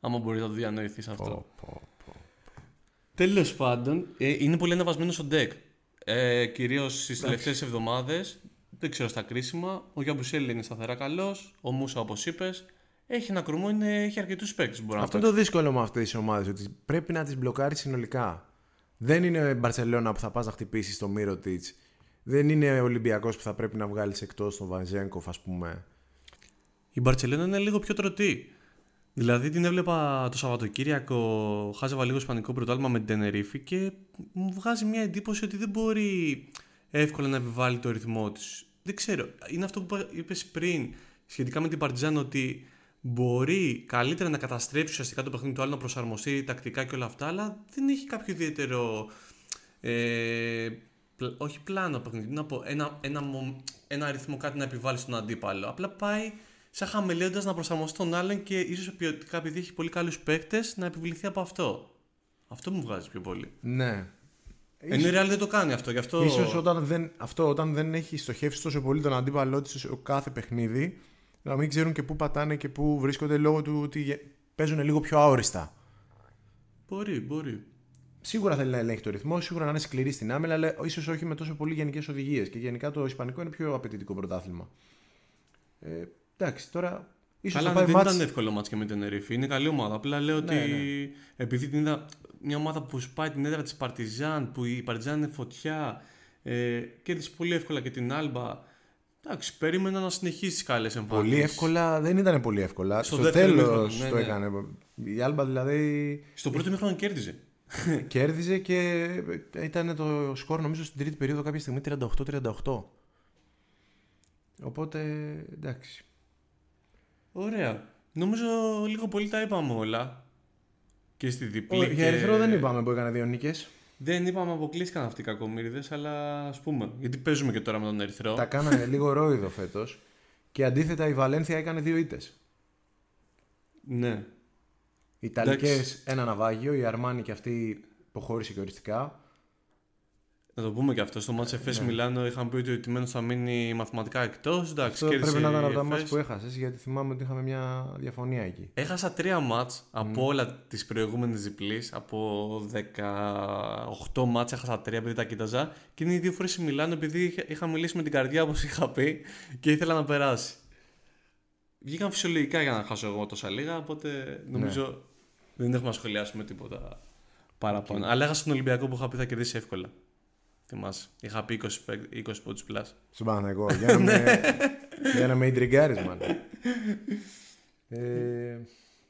C: Άμα μπορείς να το διανοηθείς αυτό. Τέλος πάντων, ε, είναι πολύ ανεβασμένος στο deck. Ε, Κυρίως στις τελευταίες εβδομάδες. Δεν ξέρω στα κρίσιμα. Ο Γιαμπουσέλη είναι σταθερά καλός. Ο Μούσα, όπως είπες, έχει ένα κρουμό, είναι, έχει αρκετούς παίκτες που μπορεί
B: Αυτό
C: να
B: είναι το δύσκολο με αυτές τις ομάδες, ότι πρέπει να τις μπλοκάρεις συνολικά. Δεν είναι η Μπαρσελόνα που θα πας να χτυπήσεις στο Μύρο Δεν είναι ο Ολυμπιακός που θα πρέπει να βγάλεις εκτός τον Βαζέγκοφ, ας πούμε.
C: Η Μπαρσελόνα είναι λίγο πιο τρωτή. Δηλαδή την έβλεπα το Σαββατοκύριακο, χάζευα λίγο ισπανικό πρωτάθλημα με την Τενερίφη και μου βγάζει μια εντύπωση ότι δεν μπορεί εύκολα να επιβάλλει το ρυθμό της. Δεν ξέρω. Είναι αυτό που είπες πριν σχετικά με την Παρτιζάν ότι μπορεί καλύτερα να καταστρέψει ουσιαστικά το παιχνίδι του άλλου, να προσαρμοστεί τακτικά και όλα αυτά, αλλά δεν έχει κάποιο ιδιαίτερο. Ε, πλ- όχι πλάνο παιχνίδι, να πω, ένα, ένα, μο- ένα αριθμό κάτι να επιβάλλει στον αντίπαλο. Απλά πάει σαν χαμελέοντα να προσαρμοστεί τον άλλον και ίσως ποιοτικά επειδή έχει πολύ καλούς παίκτες να επιβληθεί από αυτό. Αυτό μου βγάζει πιο πολύ.
B: Ναι.
C: Ενώ η Real δεν το κάνει αυτό, γι' αυτό.
B: Ίσως όταν δεν, αυτό όταν δεν έχει στοχεύσει τόσο πολύ τον αντίπαλό της σε κάθε παιχνίδι, να μην ξέρουν και πού πατάνε και πού βρίσκονται λόγω του ότι γε- παίζουν λίγο πιο αόριστα.
C: Μπορεί, μπορεί.
B: Σίγουρα θέλει να ελέγχει το ρυθμό, σίγουρα να είναι σκληρή στην άμυνα, αλλά ίσως όχι με τόσο πολύ γενικές οδηγίες. Και γενικά το Ισπανικό είναι πιο απαιτητικό πρωτάθλημα. Ε, εντάξει, τώρα. ίσως
C: Καλά,
B: θα πάει
C: δεν
B: μάτς-
C: ήταν εύκολο μάτς και με την Ερήφη. Είναι καλή ομάδα. Απλά λέω ότι
B: ναι.
C: επειδή την είδα μια ομάδα που σπάει την έδρα της Παρτιζάν, που η Παρτιζάν είναι φωτιά, ε, κέρδισε πολύ εύκολα και την Άλμπα. Εντάξει, περίμενα να συνεχίσει τι καλές εμφανίσει.
B: Πολύ εύκολα, δεν ήταν πολύ εύκολα.
C: Στο
B: Στο,
C: δεύτερο
B: τέλος
C: ημίχρονο, ναι,
B: το
C: ναι.
B: έκανε. Η Άλμπα δηλαδή
C: Στο πρώτο μήχρονο κέρδιζε.
B: κέρδιζε και ήταν το σκορ νομίζω στην τρίτη περίοδο κάποια στιγμή 38-38. Οπότε εντάξει.
C: Ωραία. Νομίζω λίγο πολύ τα είπαμε όλα. Και στη διπλή.
B: Για
C: και-
B: Ερυθρό δεν είπαμε που έκανε δύο νίκες.
C: Δεν είπαμε αποκλείστηκαν αυτοί οι κακομίριδε, αλλά ας πούμε. Γιατί παίζουμε και τώρα με τον Ερυθρό.
B: Τα κάνανε λίγο ρόιδο φέτος. Και αντίθετα η Βαλένθια έκανε δύο ήττες.
C: Ναι.
B: Οι Ιταλικές
C: Εντάξει.
B: ένα ναυάγιο, η Αρμάνι και αυτή υποχώρησε και οριστικά.
C: Να το πούμε και αυτό. Στο μάτς Εφές Μιλάνο είχαν πει ότι ο Τιμένος θα μείνει μαθηματικά εκτός. Εντάξει,
B: Ναι. Αυτό
C: κέρδισε
B: πρέπει να ήταν
C: η
B: από τα
C: Εφές.
B: μάτια που έχασες, γιατί θυμάμαι ότι είχαμε μια διαφωνία εκεί.
C: Έχασα τρία μάτς από όλα τις προηγούμενες διπλείς. Από 18 μάτς έχασα τρία επειδή τα κοίταζα. Και είναι οι δύο φορές η Μιλάνο επειδή είχα- είχα μιλήσει με την καρδιά όπως είχα πει και ήθελα να περάσει. Βγήκαν φυσιολογικά για να χάσω εγώ τόσα λίγα, οπότε νομίζω δεν έχουμε να σχολιάσουμε τίποτα παραπάνω. Αλλά έχασα τον Ολυμπιακό που είχα πει θα κερδίσει εύκολα. Θυμάσαι. Είχα πει 20, παίκ- 20 πόντους plus.
B: Στον Παναγενικό. Για να με, για να με ιντριγκάρεις, μάλλον. Ε,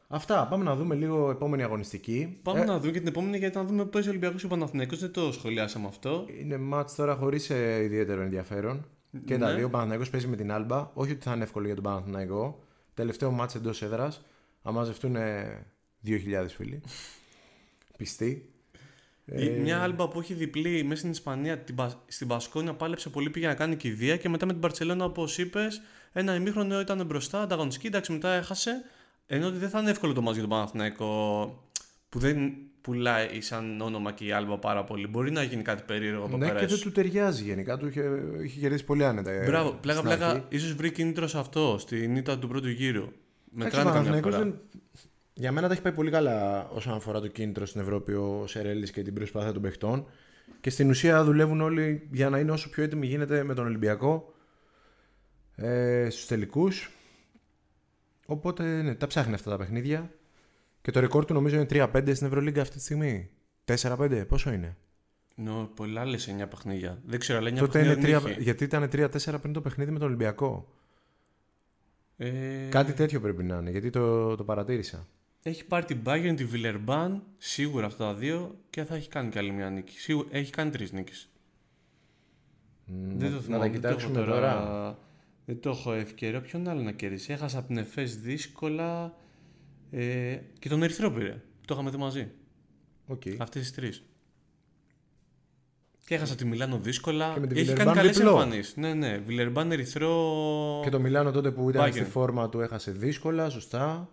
B: αυτά. Πάμε να δούμε λίγο επόμενη αγωνιστική.
C: Πάμε
B: Ε,
C: να δούμε και την επόμενη γιατί να δούμε πώς ο Ολυμπιακός και ο Παναθηναϊκός δεν το σχολιάσαμε αυτό.
B: Είναι μάτς τώρα χωρίς ε, ιδιαίτερο ενδιαφέρον. Και τα
C: Ναι.
B: δύο. Ο Παναθηναϊκός παίζει με την Άλμπα. Όχι ότι θα είναι εύκολο για τον Παναθηναϊκό. Τελευταίο μάτς εντός έδρας. Θα μαζευτούν ε, 2.000 φίλοι. Πιστοί.
C: Η- Μια άλμπα που έχει διπλή μέσα στην Ισπανία, την, Πα- στην Πασκόνια πάλεψε πολύ, πήγε να κάνει κηδεία και μετά με την Παρσελόνα, όπως είπες, ένα ημίχρονο ήταν μπροστά, ανταγωνιστική, εντάξει, μετά έχασε. Ενώ ότι δεν θα είναι εύκολο το μάτς για τον Παναθηναϊκό που δεν πουλάει σαν όνομα και η Άλμπα πάρα πολύ. Μπορεί να γίνει κάτι περίεργο από
B: Ναι,
C: πέρας.
B: και δεν
C: ίσως.
B: του ταιριάζει γενικά. Του είχε, είχε κερδίσει πολύ άνετα. ε,
C: Μπράβο, πλάκα
B: στην
C: πλάκα,
B: αρχή.
C: ίσως βρει κίνητρο σε αυτό, στην ήττα του πρώτου γύρου.
B: Εντάξει,
C: Μετράνε
B: ο
C: καμιά
B: Παναθηναϊκός
C: φορά.
B: δεν- Για μένα τα έχει πάει πολύ καλά όσον αφορά το κίνητρο στην Ευρώπη ο Σερέλης και την προσπάθεια των παιχτών. Και στην ουσία δουλεύουν όλοι για να είναι όσο πιο έτοιμοι γίνεται με τον Ολυμπιακό ε, στους τελικούς. Οπότε ναι, τα ψάχνει αυτά τα παιχνίδια. Και το ρεκόρ του νομίζω είναι 3-5 στην Ευρωλίγκα αυτή τη στιγμή. 4-5, πόσο είναι;
C: Νο, πολλά άλλες 9 παιχνίδια. Δεν ξέρω, αλλά 9
B: Τότε είναι
C: παιχνίδια
B: 3,
C: δεν είχε.
B: γιατί ήταν 3-4 πριν το παιχνίδι με τον Ολυμπιακό.
C: Ε,
B: Κάτι τέτοιο πρέπει να είναι, γιατί το, το παρατήρησα.
C: Έχει πάρει την Bayern, τη Villeurbanne, σίγουρα αυτά τα δύο και θα έχει κάνει και άλλη μια νίκη. Σίγουρα, έχει κάνει τρεις νίκες. Δεν το
B: να
C: θυμάμαι.
B: τα
C: δεν το έχω
B: κοιτάξουμε τώρα.
C: Δεν το έχω ευκαιρία. Ποιον άλλο να κερδίσει; Έχασα από την Εφές δύσκολα. Ε, και τον Ερυθρό πήρε. Το είχαμε δει μαζί.
B: Οκ.
C: Αυτές τις τρεις. Και έχασα τη Μιλάνο δύσκολα.
B: Και με τη
C: Έχει
B: Villeurbanne
C: κάνει καλές
B: διπλό.
C: εμφανίσεις. Ναι, ναι. Βιλερμπάν Ερυθρό.
B: Και το Μιλάνο τότε που ήταν
C: Bayern.
B: στη φόρμα του έχασε δύσκολα, σωστά.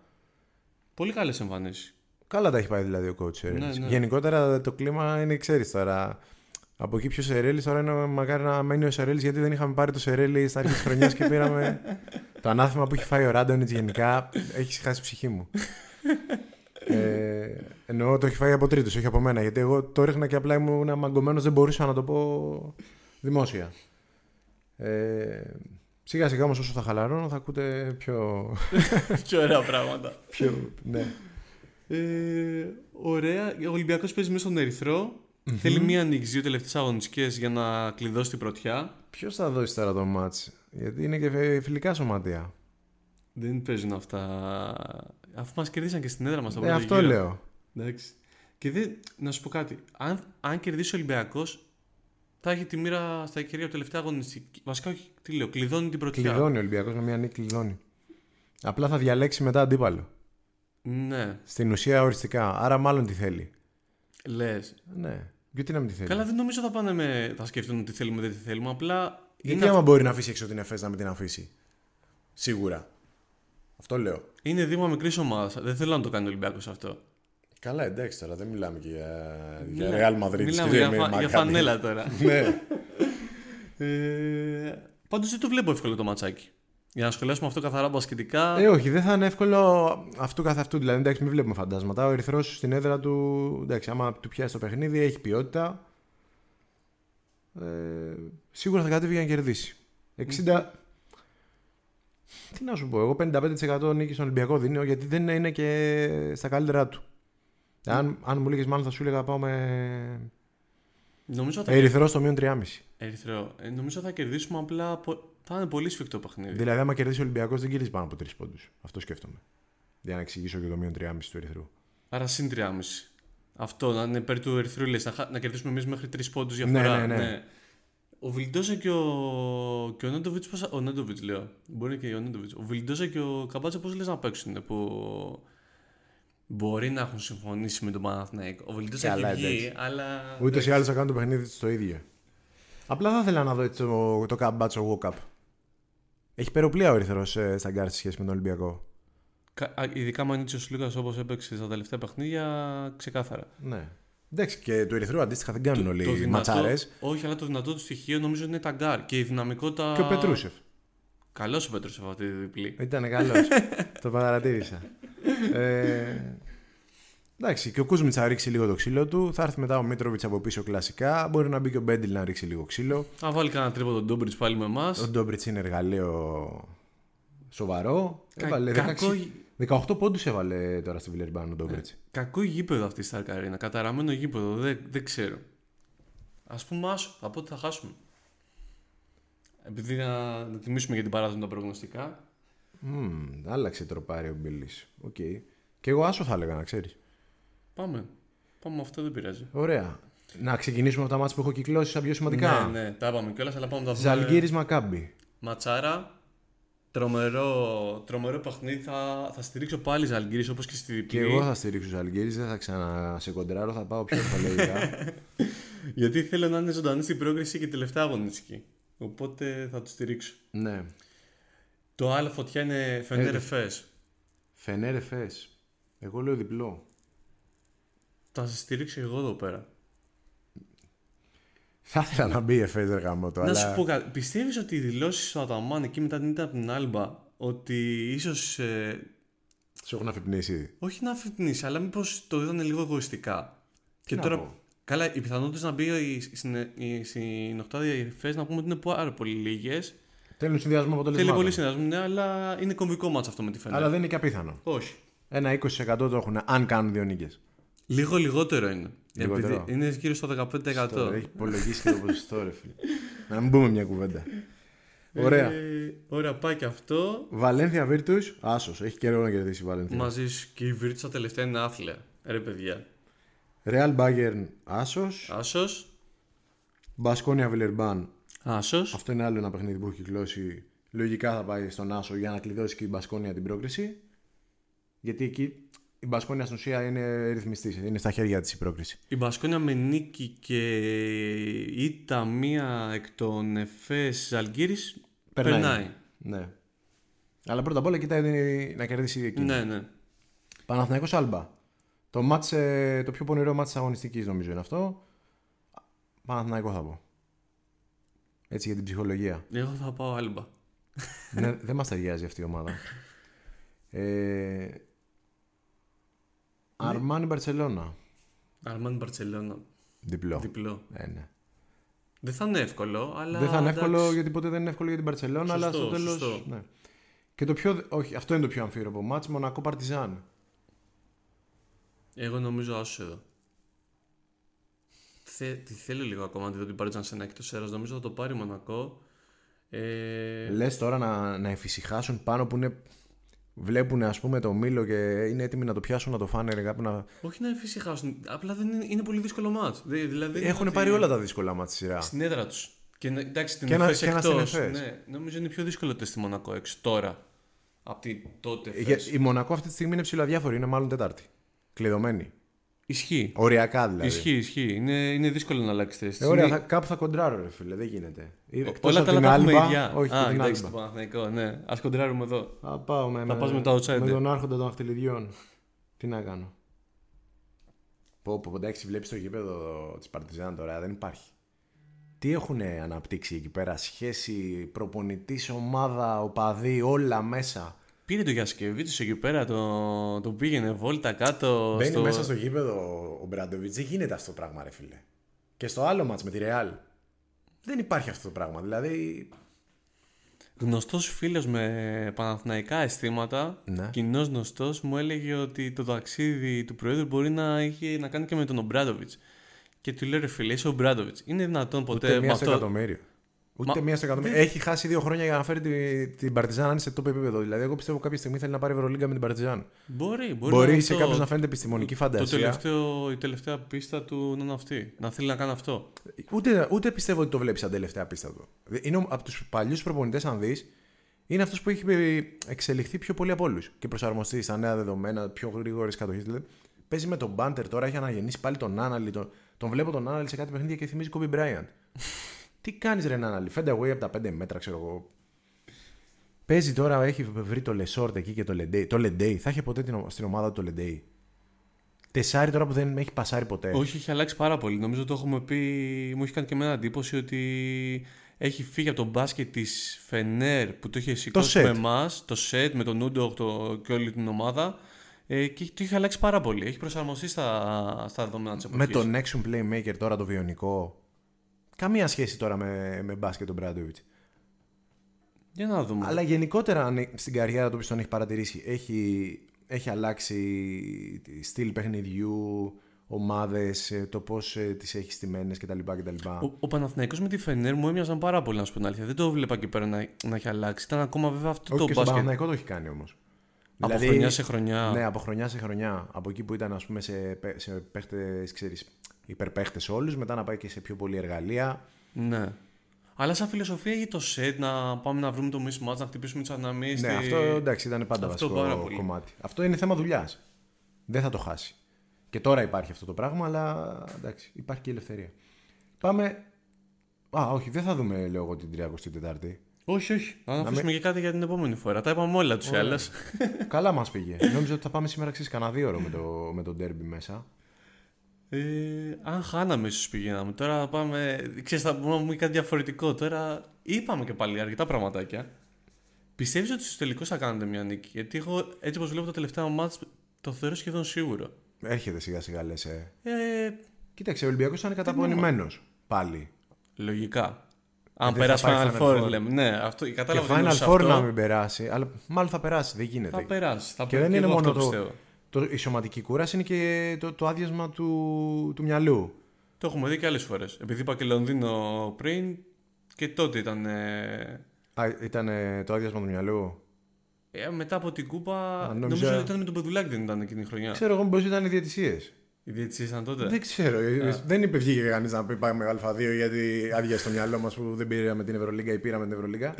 C: Πολύ καλές εμφανίσεις.
B: Καλά τα έχει πάει δηλαδή ο coach Σερέλης.
C: Ναι, ναι.
B: Γενικότερα το κλίμα είναι, ξέρεις τώρα. Από εκεί πιο Σερέλης, τώρα είναι μακάρι να μένει ο Σερέλης γιατί δεν είχαμε πάρει το Σερέλη στα αρχή της χρονιάς και πήραμε το ανάθεμα που έχει φάει ο Ράντονιτς γενικά. Έχει χάσει η ψυχή μου. ε, εννοώ το έχει φάει από τρίτους, όχι από μένα. Γιατί εγώ το ρίχνα και απλά ήμουν μαγκωμένος, δεν μπορούσα να το πω δημόσια. Ε, σιγά σιγά όμως όσο θα χαλαρώνω θα ακούτε πιο...
C: Πιο ωραία πράγματα.
B: πιο ναι.
C: Ε, ωραία. Ο Ολυμπιακός παίζει μέσα στον ερυθρο Θέλει μία νίκη, δύο τελευταίες αγωνιστικές για να κλειδώσει την πρωτιά.
B: Ποιος θα δώσει τώρα το μάτς; Γιατί είναι και φιλικά σωματεία.
C: Δεν παίζουν αυτά. Αφού μας κερδίσαν και στην έδρα μας το
B: Ε,
C: πρώτο
B: αυτό
C: γύρο.
B: λέω.
C: Εντάξει. Και δεν, να σου πω κάτι. Αν, αν κερδίσει ο Ολυμπιακός, θα έχει τη μοίρα στα χέρια του τελευταία αγωνιστική. Βασικά, όχι, τι λέω, κλειδώνει την πρωτιά.
B: Κλειδώνει ο Ολυμπιακός με μια νίκη κλειδώνει. Απλά θα διαλέξει μετά αντίπαλο.
C: Ναι,
B: Στην ουσία οριστικά. Άρα μάλλον τι θέλει.
C: λες.
B: Ναι. Γιατί να μην τη θέλει;
C: Καλά, δεν νομίζω θα πάνε με. Θα σκεφτούν τι θέλουμε, δεν τι θέλουμε. Απλά.
B: Γιατί
C: είναι,
B: άμα μπορεί να αφήσει έξω την Εφές να μην την αφήσει; Σίγουρα. Αυτό λέω.
C: είναι δείγμα μικρής ομάδας. Δεν θέλω να το κάνει ο Ολυμπιακός αυτό.
B: Καλά, εντάξει τώρα, δεν μιλάμε και για,
C: Μιλά-
B: για Real Madrid.
C: Μιλάμε
B: και
C: για,
B: με
C: φα- για
B: Maccabi.
C: φανέλα τώρα.
B: ναι.
C: ε, Πάντως δεν το βλέπω εύκολο το ματσάκι. Για να σχολιάσουμε αυτό καθαρά μπασκετικά.
B: Ε, όχι, δεν θα είναι εύκολο αυτού καθ' αυτού. Δηλαδή, εντάξει, μην βλέπουμε φαντάσματα. Ο Ερυθρός στην έδρα του, εντάξει, άμα του πιάσει το παιχνίδι, έχει ποιότητα. Ε, σίγουρα θα κατέβει για να κερδίσει. 60. Τι να σου πω, εγώ 55% νίκη στον Ολυμπιακό δίνω γιατί δεν είναι και στα καλύτερά του. Αν, αν μου λέγε μάλλον θα σου έλεγα πάω με
C: νομίζω θα,
B: Ερυθρό στο μείον 3,5.
C: Ερυθρό. Ε, νομίζω θα κερδίσουμε απλά. πο- Θα είναι πολύ σφιχτό παιχνίδι.
B: Δηλαδή, άμα κερδίσει ο Ολυμπιακός, δεν κερδίζει πάνω από 3 πόντους. Αυτό σκέφτομαι. Για να εξηγήσω και το μείον 3,5 του Ερυθρού.
C: Άρα συν 3,5. Αυτό να είναι υπέρ του Ερυθρού, λες, να, χα- να κερδίσουμε εμείς μέχρι 3 πόντους διαφορά.
B: Ναι, ναι, ναι.
C: Ο Βιλντόζα και ο, και ο Νέντοβιτς. Ο Νέντοβιτς λέω. Μπορεί και ο Νέντοβιτς. Ο Βιλντόζα και ο Καμπάτσο πώς λες να παίξουν. Που μπορεί να έχουν συμφωνήσει με τον Παναθηναϊκό. Ο Βιλντόζα
B: Καλά,
C: έχει βγει,
B: εντάξει.
C: αλλά.
B: Ούτε ή άλλως θα κάνουν το παιχνίδι του το ίδιο. Απλά θα ήθελα να δω έτσι το, το Καμπάτσο Walkup. Έχει υπεροπλία ο Ερυθρός στα γκάρ σε σχέση με τον Ολυμπιακό.
C: Κα- α, Ειδικά με ο Νίτσο Σλούκας όπως έπαιξε στα τελευταία παιχνίδια, ξεκάθαρα.
B: Ναι. Εντάξει, και του Ερυθρού αντίστοιχα δεν κάνουν όλοι οι
C: δυνατό-
B: ματσάρες.
C: Όχι, αλλά το δυνατό του στοιχείο νομίζω είναι τα γκάρ και η δυναμικότητα.
B: Και ο Πετρούσεφ.
C: Καλός ο Πετρούσεφ αυτή τη διπλή.
B: Ήταν καλός. το παρατήρησα. Ε, εντάξει, και ο Κούσμιτς θα ρίξει λίγο το ξύλο του. Θα έρθει μετά ο Μίτροβιτς από πίσω κλασικά. Μπορεί να μπει και ο Μπέντιλ να ρίξει λίγο ξύλο.
C: Αν βάλει κανένα τρίπο τον Ντόμπριτς πάλι με εμάς.
B: Ο Ντόμπριτς είναι εργαλείο σοβαρό. Έβαλε 16
C: κακό,
B: 18 πόντους έβαλε τώρα στη Βιλερμπάν ο Ντόμπριτς.
C: κακό γήπεδο αυτή η Stark Arena. Καταραμένο γήπεδο. Δεν, δεν ξέρω. Α πούμε άσο. Θα πω ότι θα χάσουμε. Επειδή να, να τιμήσουμε για την παράδοση τα προγνωστικά.
B: Μμμ, άλλαξε τροπάρι ο Μπίλης. Οκ. Και εγώ άσο θα έλεγα να ξέρεις.
C: Πάμε. Πάμε αυτό δεν πειράζει.
B: Ωραία. Να ξεκινήσουμε από τα ματς που έχω κυκλώσει σαν πιο σημαντικά.
C: Ναι, ναι, τα είπαμε κιόλας, αλλά πάμε να τα δούμε.
B: Ζαλγκύρη Μακάμπι.
C: Ματσάρα. Τρομερό, τρομερό παιχνίδι. Θα, θα στηρίξω πάλι Ζαλγκύρη όπως και στη διπλή.
B: Και εγώ θα στηρίξω Ζαλγκύρη, δεν θα ξανά σε κοντράρω, θα πάω πιο ορθολογικά.
C: Γιατί θέλω να είναι ζωντανή στην πρόκριση και τελευταία αγωνιστική. Οπότε θα το στηρίξω.
B: ναι.
C: Το άλλο φωτιά είναι Φενέρ
B: Ε,
C: Εφές.
B: Φενέρ Εφές. Εγώ λέω διπλό.
C: Θα σε στηρίξω εγώ εδώ πέρα.
B: Θα ήθελα να μπει η Εφές ρε γάμο το,
C: Να
B: αλλά...
C: σου πω κάτι. Πιστεύει ότι οι δηλώσει του Αταμάν εκεί μετά την ήττα από την Άλμπα ότι ίσω. Ε,
B: Σου έχουν αφυπνήσει.
C: όχι να αφυπνήσει, αλλά μήπω το είδανε λίγο εγωιστικά. Και
B: να
C: τώρα.
B: πω.
C: Καλά, οι πιθανότητε να μπει η- στην, η- στην οκτάδια η Εφές να πούμε ότι είναι πάρα πολύ λίγε.
B: Θέλουν συνδυασμό
C: Θέλει
B: αποτελεσμάτων.
C: πολύ συνδυασμό, ναι, αλλά είναι κομβικό μάτς αυτό με τη Φενέρ.
B: Αλλά δεν είναι και απίθανο.
C: Όχι.
B: Ένα 20% το έχουν αν κάνουν δύο νίκες.
C: Λίγο λιγότερο είναι.
B: Λιγότερο.
C: Επειδή είναι γύρω στο 15%.
B: Τώρα Έχει υπολογίσει και το ποσοστό, ρε φίλε. Να μην πούμε μια κουβέντα. Ωραία.
C: Ε, ωραία, πάει και αυτό.
B: Βαλένθια Βίρτους, άσος. Έχει καιρό να κερδίσει η Βαλένθια.
C: Μαζί σου και η Βίρτσα τελευταία είναι άθλια. Ρε παιδιά.
B: Ρεάλ Μπάγκερν, άσος.
C: Άσος.
B: Μπασκόνια Βιλερμπάν.
C: Άσος.
B: Αυτό είναι άλλο ένα παιχνίδι που έχει κυκλώσει. Λογικά θα πάει στον άσο για να κλειδώσει και η Μπασκόνια την πρόκριση. Γιατί εκεί η Μπασκόνια στην ουσία είναι ρυθμιστής. Είναι στα χέρια της η πρόκριση.
C: Η Μπασκόνια με νίκη και ήττα μία εκ των Εφές Ζαλγκύρης περνάει.
B: Ναι. Αλλά πρώτα απ' όλα κοιτάει να κερδίσει εκεί.
C: Ναι, ναι.
B: Παναθηναϊκός Άλμπα. Το, μάτς, ε, το πιο πονηρό μάτς της αγωνιστικής νομίζω είναι αυτό. Παναθηναϊκό θα πω. Έτσι για την ψυχολογία.
C: Εγώ θα πάω Άλμπα.
B: ναι, δεν μας ταιριάζει αυτή η ομάδα. Ε, Αρμάνι Μπαρτσελώνα.
C: Αρμάν Μπαρτσελώνα.
B: Διπλό.
C: Διπλό.
B: Ε, ναι.
C: Δεν θα είναι εύκολο, αλλά.
B: δεν θα είναι
C: εντάξει.
B: εύκολο γιατί ποτέ δεν είναι εύκολο για την Μπαρτσελώνα, αλλά
C: Σωστό,
B: στο τέλος...
C: σωστό.
B: Ναι. Και το πιο, όχι, αυτό είναι το πιο αμφίροπο μάτς, Μονακό Παρτιζάν.
C: Εγώ νομίζω άσο εδώ. Θε, τη θέλω λίγο ακόμα να τη δω την Πάρτιζαν σε ένα εκτός αέρας. Νομίζω θα το πάρει ο Μονακό. Ε,
B: Λες τώρα να, να εφησυχάσουν πάνω που είναι... Βλέπουν ας πούμε το Μήλο και είναι έτοιμοι να το πιάσουν να το φάνε ρε, κάπου να...
C: όχι να εφησυχάσουν. Απλά δεν είναι, είναι πολύ δύσκολο μάτς. Δηλαδή, δεν είναι
B: Έχουν
C: ότι-
B: πάρει όλα τα δύσκολα μάτς στη σειρά.
C: Στην έδρα τους. Και να- εντάξει, την
B: Και ένα-
C: Εφές
B: και ένα
C: εκτός.
B: στην Εφές.
C: Ναι, νομίζω είναι πιο δύσκολο το στη Μονακό έξω τώρα. Από τη τότε.
B: Για,
C: Εφές.
B: η Μονακό αυτή τη στιγμή είναι ψηλοδιάφορη, είναι μάλλον Τετάρτη. Κλειδωμένη.
C: Ισχύει.
B: Οριακά δηλαδή.
C: Ισχύει, ισχύει. Είναι, είναι δύσκολο να αλλάξει θέση.
B: Ε, ωραία, θα, κάπου θα κοντράρω, ρε φίλε, δεν γίνεται. Ε, εκτός
C: Όλα
B: από
C: τα άλλα
B: την
C: τα έχουμε
B: Άλμπα,
C: ίδια.
B: Όχι,
C: Α,
B: και την
C: εντάξει,
B: Άλμπα.
C: το Παναθηναϊκό, ναι. Α κοντράρουμε εδώ.
B: Θα πάω με,
C: Θα πας με το outsider.
B: με τον άρχοντα των αχτυλιδιών. Τι να κάνω. Πω, πω, εντάξει, βλέπεις το γήπεδο της Παρτιζάν τώρα, δεν υπάρχει. Τι έχουν αναπτύξει εκεί πέρα, σχέση, προπονητής, ομάδα, οπαδοί, όλα μέσα.
C: Πήρε το Γιασκεβίτσιος εκεί πέρα, το, το πήγαινε βόλτα κάτω.
B: Μπαίνει
C: στο...
B: μέσα στο γήπεδο ο Μπραντοβιτς, δεν γίνεται αυτό το πράγμα, ρε φίλε. Και στο άλλο μάτς με τη Ρεάλ. Δεν υπάρχει αυτό το πράγμα. Δηλαδή,
C: Γνωστός φίλος με παναθηναϊκά αισθήματα,
B: Ναι.
C: κοινός γνωστός, μου έλεγε ότι το ταξίδι του Προέδρου μπορεί να έχει να κάνει και με τον Ομπράντοβιτς. Και του λέω ρε φίλε, είσαι ο Ομπράντοβιτς. Είναι δυνατόν ποτέ
B: ούτε
C: με
B: μία στο
C: αυτό...
B: εκατομμύριο. Ούτε
C: Μα-
B: μία στο εκατομμύριο. Έχει χάσει δύο χρόνια για να φέρει την, την Παρτιζάν να είναι σε top επίπεδο. Δηλαδή, εγώ πιστεύω κάποια στιγμή θέλει να πάρει Ευρωλίγκα με την Παρτιζάν.
C: Μπορεί, μπορεί,
B: Μπορεί,
C: να
B: σε
C: αυτό-
B: κάποιο να φαίνεται επιστημονική
C: Το
B: φαντασία.
C: τελευταίο, η τελευταία πίστα του να είναι αυτή. Να θέλει να κάνει αυτό.
B: Ούτε, ούτε πιστεύω ότι το βλέπεις σαν τελευταία πίστα του. Είναι ο- από τους παλιούς προπονητές, αν δεις, είναι αυτός που έχει εξελιχθεί πιο πολύ από όλους και προσαρμοστεί στα νέα δεδομένα, πιο γρήγορες κατοχές. Δηλαδή, παίζει με τον Μπάντερ τώρα, έχει αναγεννήσει πάλι τον Άναλι. Τον, τον βλέπω τον Νάναλι σε κάτι παιχνίδια και θυμίζει Κόμπι Μπράιαν. Τι κάνεις, ρε Νάναλι, fade away από τα 5 μέτρα, ξέρω εγώ. Παίζει τώρα, έχει βρει το Λεσόρτ εκεί και το Λεντέι. Το Λεντέι, θα είχε ποτέ την, ο- στην ομάδα του το Λεντέι. Τεσάρι τώρα που δεν με έχει πασάρει ποτέ.
C: Όχι, έχει αλλάξει πάρα πολύ. Νομίζω το έχουμε πει. Μου έχει κάνει και εμένα εντύπωση ότι έχει φύγει από το μπάσκετ της Φενέρ που το είχε σηκώσει
B: set.
C: με εμάς, το σετ με τον Νούντο το, και όλη την ομάδα. Ε, και το έχει αλλάξει πάρα πολύ. Έχει προσαρμοστεί στα, στα δεδομένα της εποχής.
B: Με τον Nexum Playmaker τώρα το βιονικό. Καμία σχέση τώρα με, με μπάσκετ τον Μπράντοβιτς.
C: Για να δούμε.
B: Αλλά γενικότερα αν- στην καριέρα του που τον έχει παρατηρήσει, έχει, έχει αλλάξει τη στυλ παιχνιδιού, ομάδες, το πώς τις έχει στημένες κτλ. κτλ.
C: Ο, ο Παναθηναϊκός με τη Φενέρ μου έμοιαζαν πάρα πολύ, να σου πω την αλήθεια. Δεν το βλέπα εκεί πέρα να, να έχει αλλάξει. Ήταν ακόμα βέβαια αυτό
B: Όχι
C: το
B: και στον
C: μπάσκετ.
B: Παναθηναϊκό το έχει κάνει όμως.
C: Από χρονιά σε χρονιά.
B: Ναι, από χρονιά σε χρονιά. Από εκεί που ήταν ας πούμε, σε, παί- σε παίχτες, ξέρεις, υπερπαίχτες όλους, μετά να πάει και σε πιο πολλή εργαλεία.
C: Ναι. Αλλά σαν φιλοσοφία για το σετ να πάμε να βρούμε το mismatch, να χτυπήσουμε τις αναμίε.
B: Ναι, αυτό εντάξει ήταν πάντα
C: Αυτό
B: βασικό
C: πάρα πολύ.
B: κομμάτι. Αυτό είναι θέμα δουλειάς. Δεν θα το χάσει. Και τώρα υπάρχει αυτό το πράγμα, αλλά εντάξει, υπάρχει και η ελευθερία. Πάμε. Α, όχι, δεν θα δούμε, λέω εγώ, την 34η.
C: Όχι, όχι. Να αφήσουμε και κάτι για την επόμενη φορά. Τα είπαμε όλα τους ή
B: Ωραία.
C: άλλες.
B: Καλά μας πήγε. Νόμιζα ότι θα πάμε σήμερα ξέρεις κανένα δύο ώρο με το, με το derby μέσα.
C: Ε, αν χάναμε, ίσως πηγαίναμε. Τώρα πάμε. Ξέρεις, θα πούμε να πούμε κάτι διαφορετικό. Τώρα είπαμε και πάλι αρκετά πραγματάκια. Πιστεύεις ότι στου τελικού θα κάνετε μια νίκη; Γιατί εγώ έτσι όπως βλέπω τα τελευταία μάτς το θεωρώ σχεδόν σίγουρο.
B: Έρχεται σιγά σιγά λες. Ε.
C: Ε,
B: Κοίταξε, ο Ολυμπιακός ήταν καταπονημένος πάλι.
C: λογικά. Αν
B: δεν
C: περάσει
B: θα πάει
C: Final
B: Final
C: Four,
B: Four.
C: λέμε. Ναι, αυτό,
B: Και
C: κατάλαβα τι
B: Final
C: εννοούσε
B: Four
C: αυτό.
B: να μην περάσει. Αλλά μάλλον θα περάσει, δεν γίνεται.
C: Θα περάσει. Θα
B: Και
C: περάσει.
B: δεν είναι
C: εγώ
B: μόνο
C: αυτό
B: το,
C: πιστεύω.
B: Το, η σωματική κούραση, είναι και το, το άδειασμα του, του μυαλού.
C: Το έχουμε δει και άλλες φορές. Επειδή είπα και Λονδίνο πριν και τότε ήταν. Ε,
B: Α, ήταν ε, το άδειασμα του μυαλού;
C: ε, μετά από την κούπα.
B: Α,
C: νομίζω...
B: νόμιζα-
C: ήταν με τον Πεδουλάκη, δεν ήταν εκείνη η χρονιά.
B: Ξέρω εγώ μήπως ήταν οι διαιτησίες.
C: Οι διαιτησίες ήταν τότε;
B: Δεν ξέρω. ε, Δεν είπε βγήκε κανείς να πει πάμε Α2 γιατί άδειασε το μυαλό μας που δεν πήραμε την Ευρωλίγκα ή πήραμε την Ευρωλίγκα.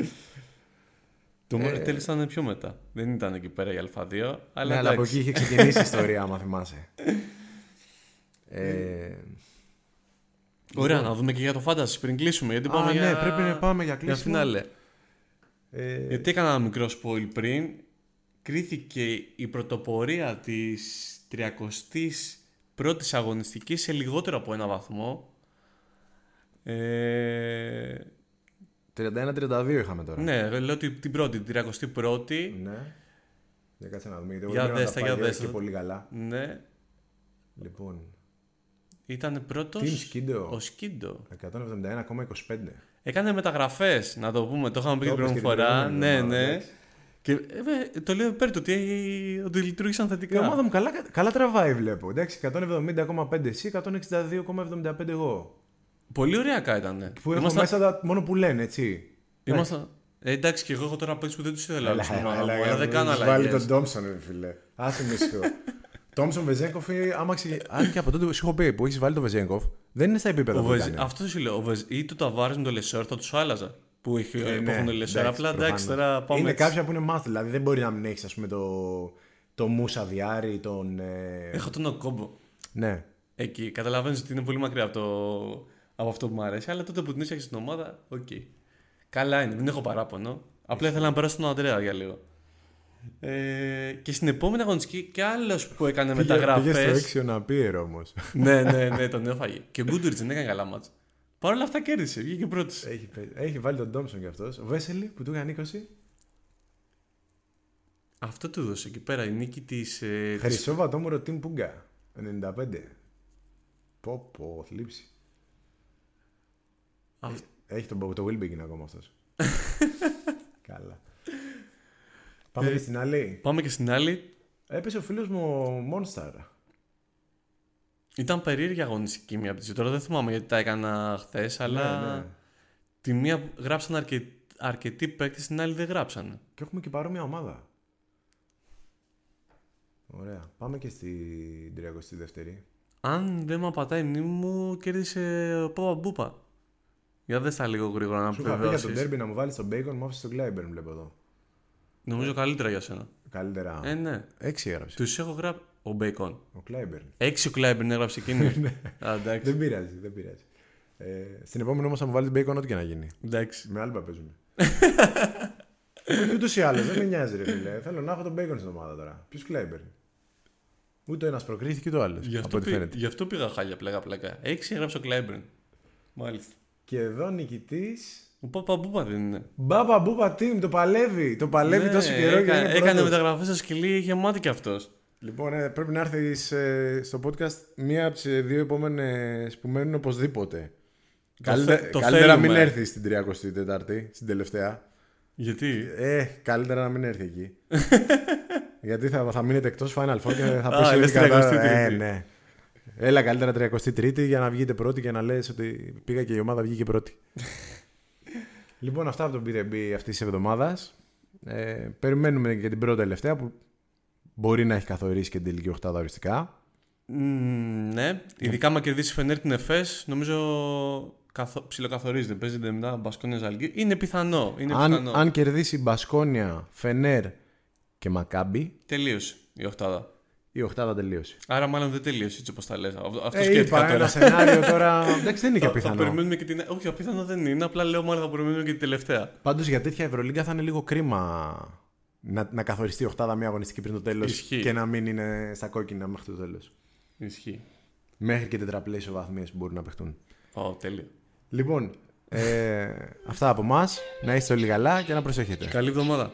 C: Το
B: Ε,
C: μόνο τέλο ήταν πιο μετά. Δεν ήταν εκεί πέρα η Α2. Αλλά,
B: ναι, αλλά από
C: εντάξει.
B: εκεί είχε ξεκινήσει η ιστορία, άμα θυμάσαι. Ε,
C: Ωραία, να δούμε και για το Fantasy πριν κλείσουμε. Γιατί πάμε
B: α,
C: για...
B: ναι, πρέπει να πάμε για
C: για
B: κλείσιμο.
C: φινάλε.
B: Ε,
C: Γιατί έκανα ένα μικρό spoil πριν. Κρίθηκε η πρωτοπορία της 31ης αγωνιστικής σε λιγότερο από ένα βαθμό. Ε,
B: 31-32 είχαμε τώρα.
C: ναι, λέω ότι την πρώτη, την 31η.
B: Ναι. Για κάτσε να δούμε. Γιατί
C: Για
B: εγώ δεν
C: δες τα,
B: τα
C: για
B: πάει
C: δες
B: και
C: τα.
B: πολύ καλά.
C: Ναι,
B: Λοιπόν,
C: ήταν πρώτος
B: Team Skindo.
C: ο Σκίντο.
B: 171,25.
C: Έκανε μεταγραφές, να το πούμε, το είχαμε πει
B: Το
C: την
B: είπες
C: πρώτη
B: και την
C: φορά.
B: προηγούμενη
C: Ναι,
B: εβδομάδα,
C: ναι.
B: εντάξει.
C: Και ε, το λέω υπέρ του ότι, ότι λειτουργήσαν
B: Η
C: θετικά.
B: ομάδα μου καλά, καλά τραβάει, βλέπω. Εντάξει, 170,5 εσύ, 162,75 εγώ.
C: Πολύ ωραία ήταν.
B: Που έχω
C: Ήμασταν-
B: μέσα τα μόνο που λένε, έτσι.
C: Ήμασταν... Ε, εντάξει, και εγώ έχω τώρα παίξει που δεν τους ήθελα
B: Έλα,
C: στην
B: έλα,
C: ομάδα μου,
B: έλα,
C: αλλά δεν κάνω
B: έχεις Βάλει
C: αλλαγές.
B: τον Τόμψον, ρε φίλε. Άσε με σιώ. Τόμψον Βεζένκοφ, ε, άμα ξεκι... Αν και από τότε που σου έχω πει που έχεις βάλει τον Βεζένκοφ, δεν είναι στα επίπεδα
C: Ο
B: που
C: Βεζ...
B: ήταν.
C: Αυτό σου λέω. Ο Βεζ... ή το Ταβάρες με το Λεσόρ θα τους άλλαζα. Που, έχει...
B: Ε,
C: που
B: ναι,
C: έχουν Λεσόρ. Απλά εντάξει,
B: προφανώς.
C: τώρα πάμε.
B: Είναι
C: έτσι.
B: κάποια που είναι μάθη, δηλαδή δεν μπορεί να μην έχεις, ας πούμε, το, το Μούσα Διάρη, τον. ε,
C: Έχω τον Οκόμπο
B: Ναι.
C: εκεί. Καταλαβαίνεις ότι είναι πολύ μακριά από, το... από αυτό που μου αρέσει. Αλλά τότε που την είσαι στην ομάδα, οκ. Καλά είναι, δεν έχω παράπονο. Απλά ήθελα να περάσω τον Αντρέα για λίγο. Ε, και στην επόμενη αγωνιστική και άλλος που έκανε
B: Πήγε
C: μεταγραφέ.
B: στο 6 ο Ναπίερ όμως.
C: ναι, ναι, ναι, τον έφαγε. Και ο Γκούντουριτς δεν έκανε καλά μάτσα. Παρ' όλα αυτά κέρδισε, βγήκε πρώτος.
B: έχει, παί- έχει βάλει τον Τόμψον κι αυτός. Ο Βέσελη που του έκανε 20.
C: Αυτό του έδωσε εκεί πέρα η νίκη της. Ε, της-
B: Χρυσό βατόμουρο Τιμ Πούγκα. 95. Πω πω, θλίψη.
C: Αυ-
B: Έχει τον το Wilbekin ακόμα αυτός. Καλά. Πάμε
C: Ε,
B: και στην άλλη.
C: Πάμε και στην άλλη.
B: Έπεσε ο φίλος μου ο Monster.
C: Ήταν περίεργη αγωνιστική μία από τις. Τώρα δεν θυμάμαι γιατί τα έκανα χθες, αλλά.
B: Ναι, ναι.
C: Τη μία γράψαν αρκε... αρκετοί παίκτες, την άλλη δεν γράψανε.
B: Και έχουμε και παρόμοια ομάδα. Ωραία. Πάμε και στην 32η.
C: Αν δεν με απατάει η μνήμη μου, κέρδισε ο Πάπα Μπούπα. Για δες τα λίγο γρήγορα να
B: Σου είχα πει για τον
C: επιβεβαιώσεις.
B: Derby να μου βάλεις τον Bacon, μου άφησες τον Glyburn, βλέπω εδώ.
C: Νομίζω καλύτερα για σένα.
B: Καλύτερα.
C: Ε, ναι.
B: Έξι έγραψες.
C: Τους έχω γράψει. Ο Μπέικον.
B: Ο Clyburn.
C: Έξι ο Κλάιμπερν έγραψε εκείνη.
B: Ναι.
C: Α, εντάξει.
B: Δεν πειράζει, δεν πειράζει. Ε, στην επόμενη όμως θα μου βάλεις τον Bacon ό,τι και να γίνει.
C: εντάξει.
B: Με Άλμπα παίζουμε. Ούτως ή άλλως δεν με νοιάζει, ρε φίλε. Θέλω να έχω τον Bacon στην ομάδα τώρα. Ποιος Clyburn. Ούτε ο ένας προκρίθηκε ούτε ο άλλος.
C: Γι'
B: Από
C: αυτό,
B: ό,τι
C: πή-
B: φαίνεται.
C: γι' αυτό πήγα χάλια πλέγα πλέγα. Έξι έγραψε ο Κλάιμπερν. Μάλιστα.
B: Και εδώ νικητής.
C: Ο Πάπα Μπούπα δεν είναι.
B: Μπάμπα Μπούπα Team, το παλεύει. Το παλεύει
C: Ναι,
B: τόσο καιρό και
C: έκανε,
B: είναι
C: έκανε
B: πρώτος.
C: μεταγραφές στο σκυλί γεμάτη κι αυτός.
B: Λοιπόν, ε, πρέπει να έρθεις στο podcast μία από τις δύο επόμενες που μένουν οπωσδήποτε.
C: Το
B: Καλύτερα,
C: θε- το
B: καλύτερα
C: θέλουμε.
B: μην έρθεις στην 34η, στην τελευταία.
C: Γιατί;
B: Ε, καλύτερα να μην έρθει εκεί. Γιατί θα, θα μείνετε εκτός Final Four και θα
C: Α,
B: πει
C: λες
B: ότι
C: 33η.
B: Ε, ναι. Έλα καλύτερα 33η για να βγείτε πρώτη και να λες ότι πήγα και η ομάδα βγήκε πρώτη. λοιπόν, αυτά από τον BRB αυτής της εβδομάδας. Ε, περιμένουμε και την πρώτη τελευταία που μπορεί να έχει καθορίσεις και την τελική οχτάδα οριστικά.
C: Μμμ, ναι, ειδικά άμα κερδίσει η Φενέρ την ΕΦΕΣ, νομίζω καθο... ψιλοκαθορίζεται. Παίζεται μετά Μπασκόνια Ζαλγκή. Είναι πιθανό. Είναι
B: Αν,
C: πιθανό.
B: αν κερδίσει Μπασκόνια, Φενέρ και Μακάμπι,
C: Τελείωσε η οχτάδα.
B: Η οχτάδα τελείωσε.
C: Άρα μάλλον δεν τελείωσε έτσι όπως τα λες. Αυτό
B: Ε,
C: σκέφτηκα
B: είπα
C: τώρα.
B: ένα σενάριο τώρα. Εντάξει, δεν είναι και
C: Θα- Θα
B: πιθανό.
C: περιμένουμε και την. Όχι, απίθανο δεν είναι. Απλά λέω μάλλον θα περιμένουμε και την τελευταία.
B: Πάντως για τέτοια Ευρωλίγκα θα είναι λίγο κρίμα να, να καθοριστεί η οχτάδα μία αγωνιστική πριν το τέλος
C: Ισχύει.
B: και να μην είναι στα κόκκινα μέχρι το τέλος.
C: Ισχύει.
B: μέχρι και τετραπλέ ισοβαθμίε που μπορούν να παιχτούν.
C: Ω, τέλειο.
B: Λοιπόν, ε, αυτά από εμάς. Να είστε όλοι καλά και να προσέχετε.
C: Καλή εβδομάδα.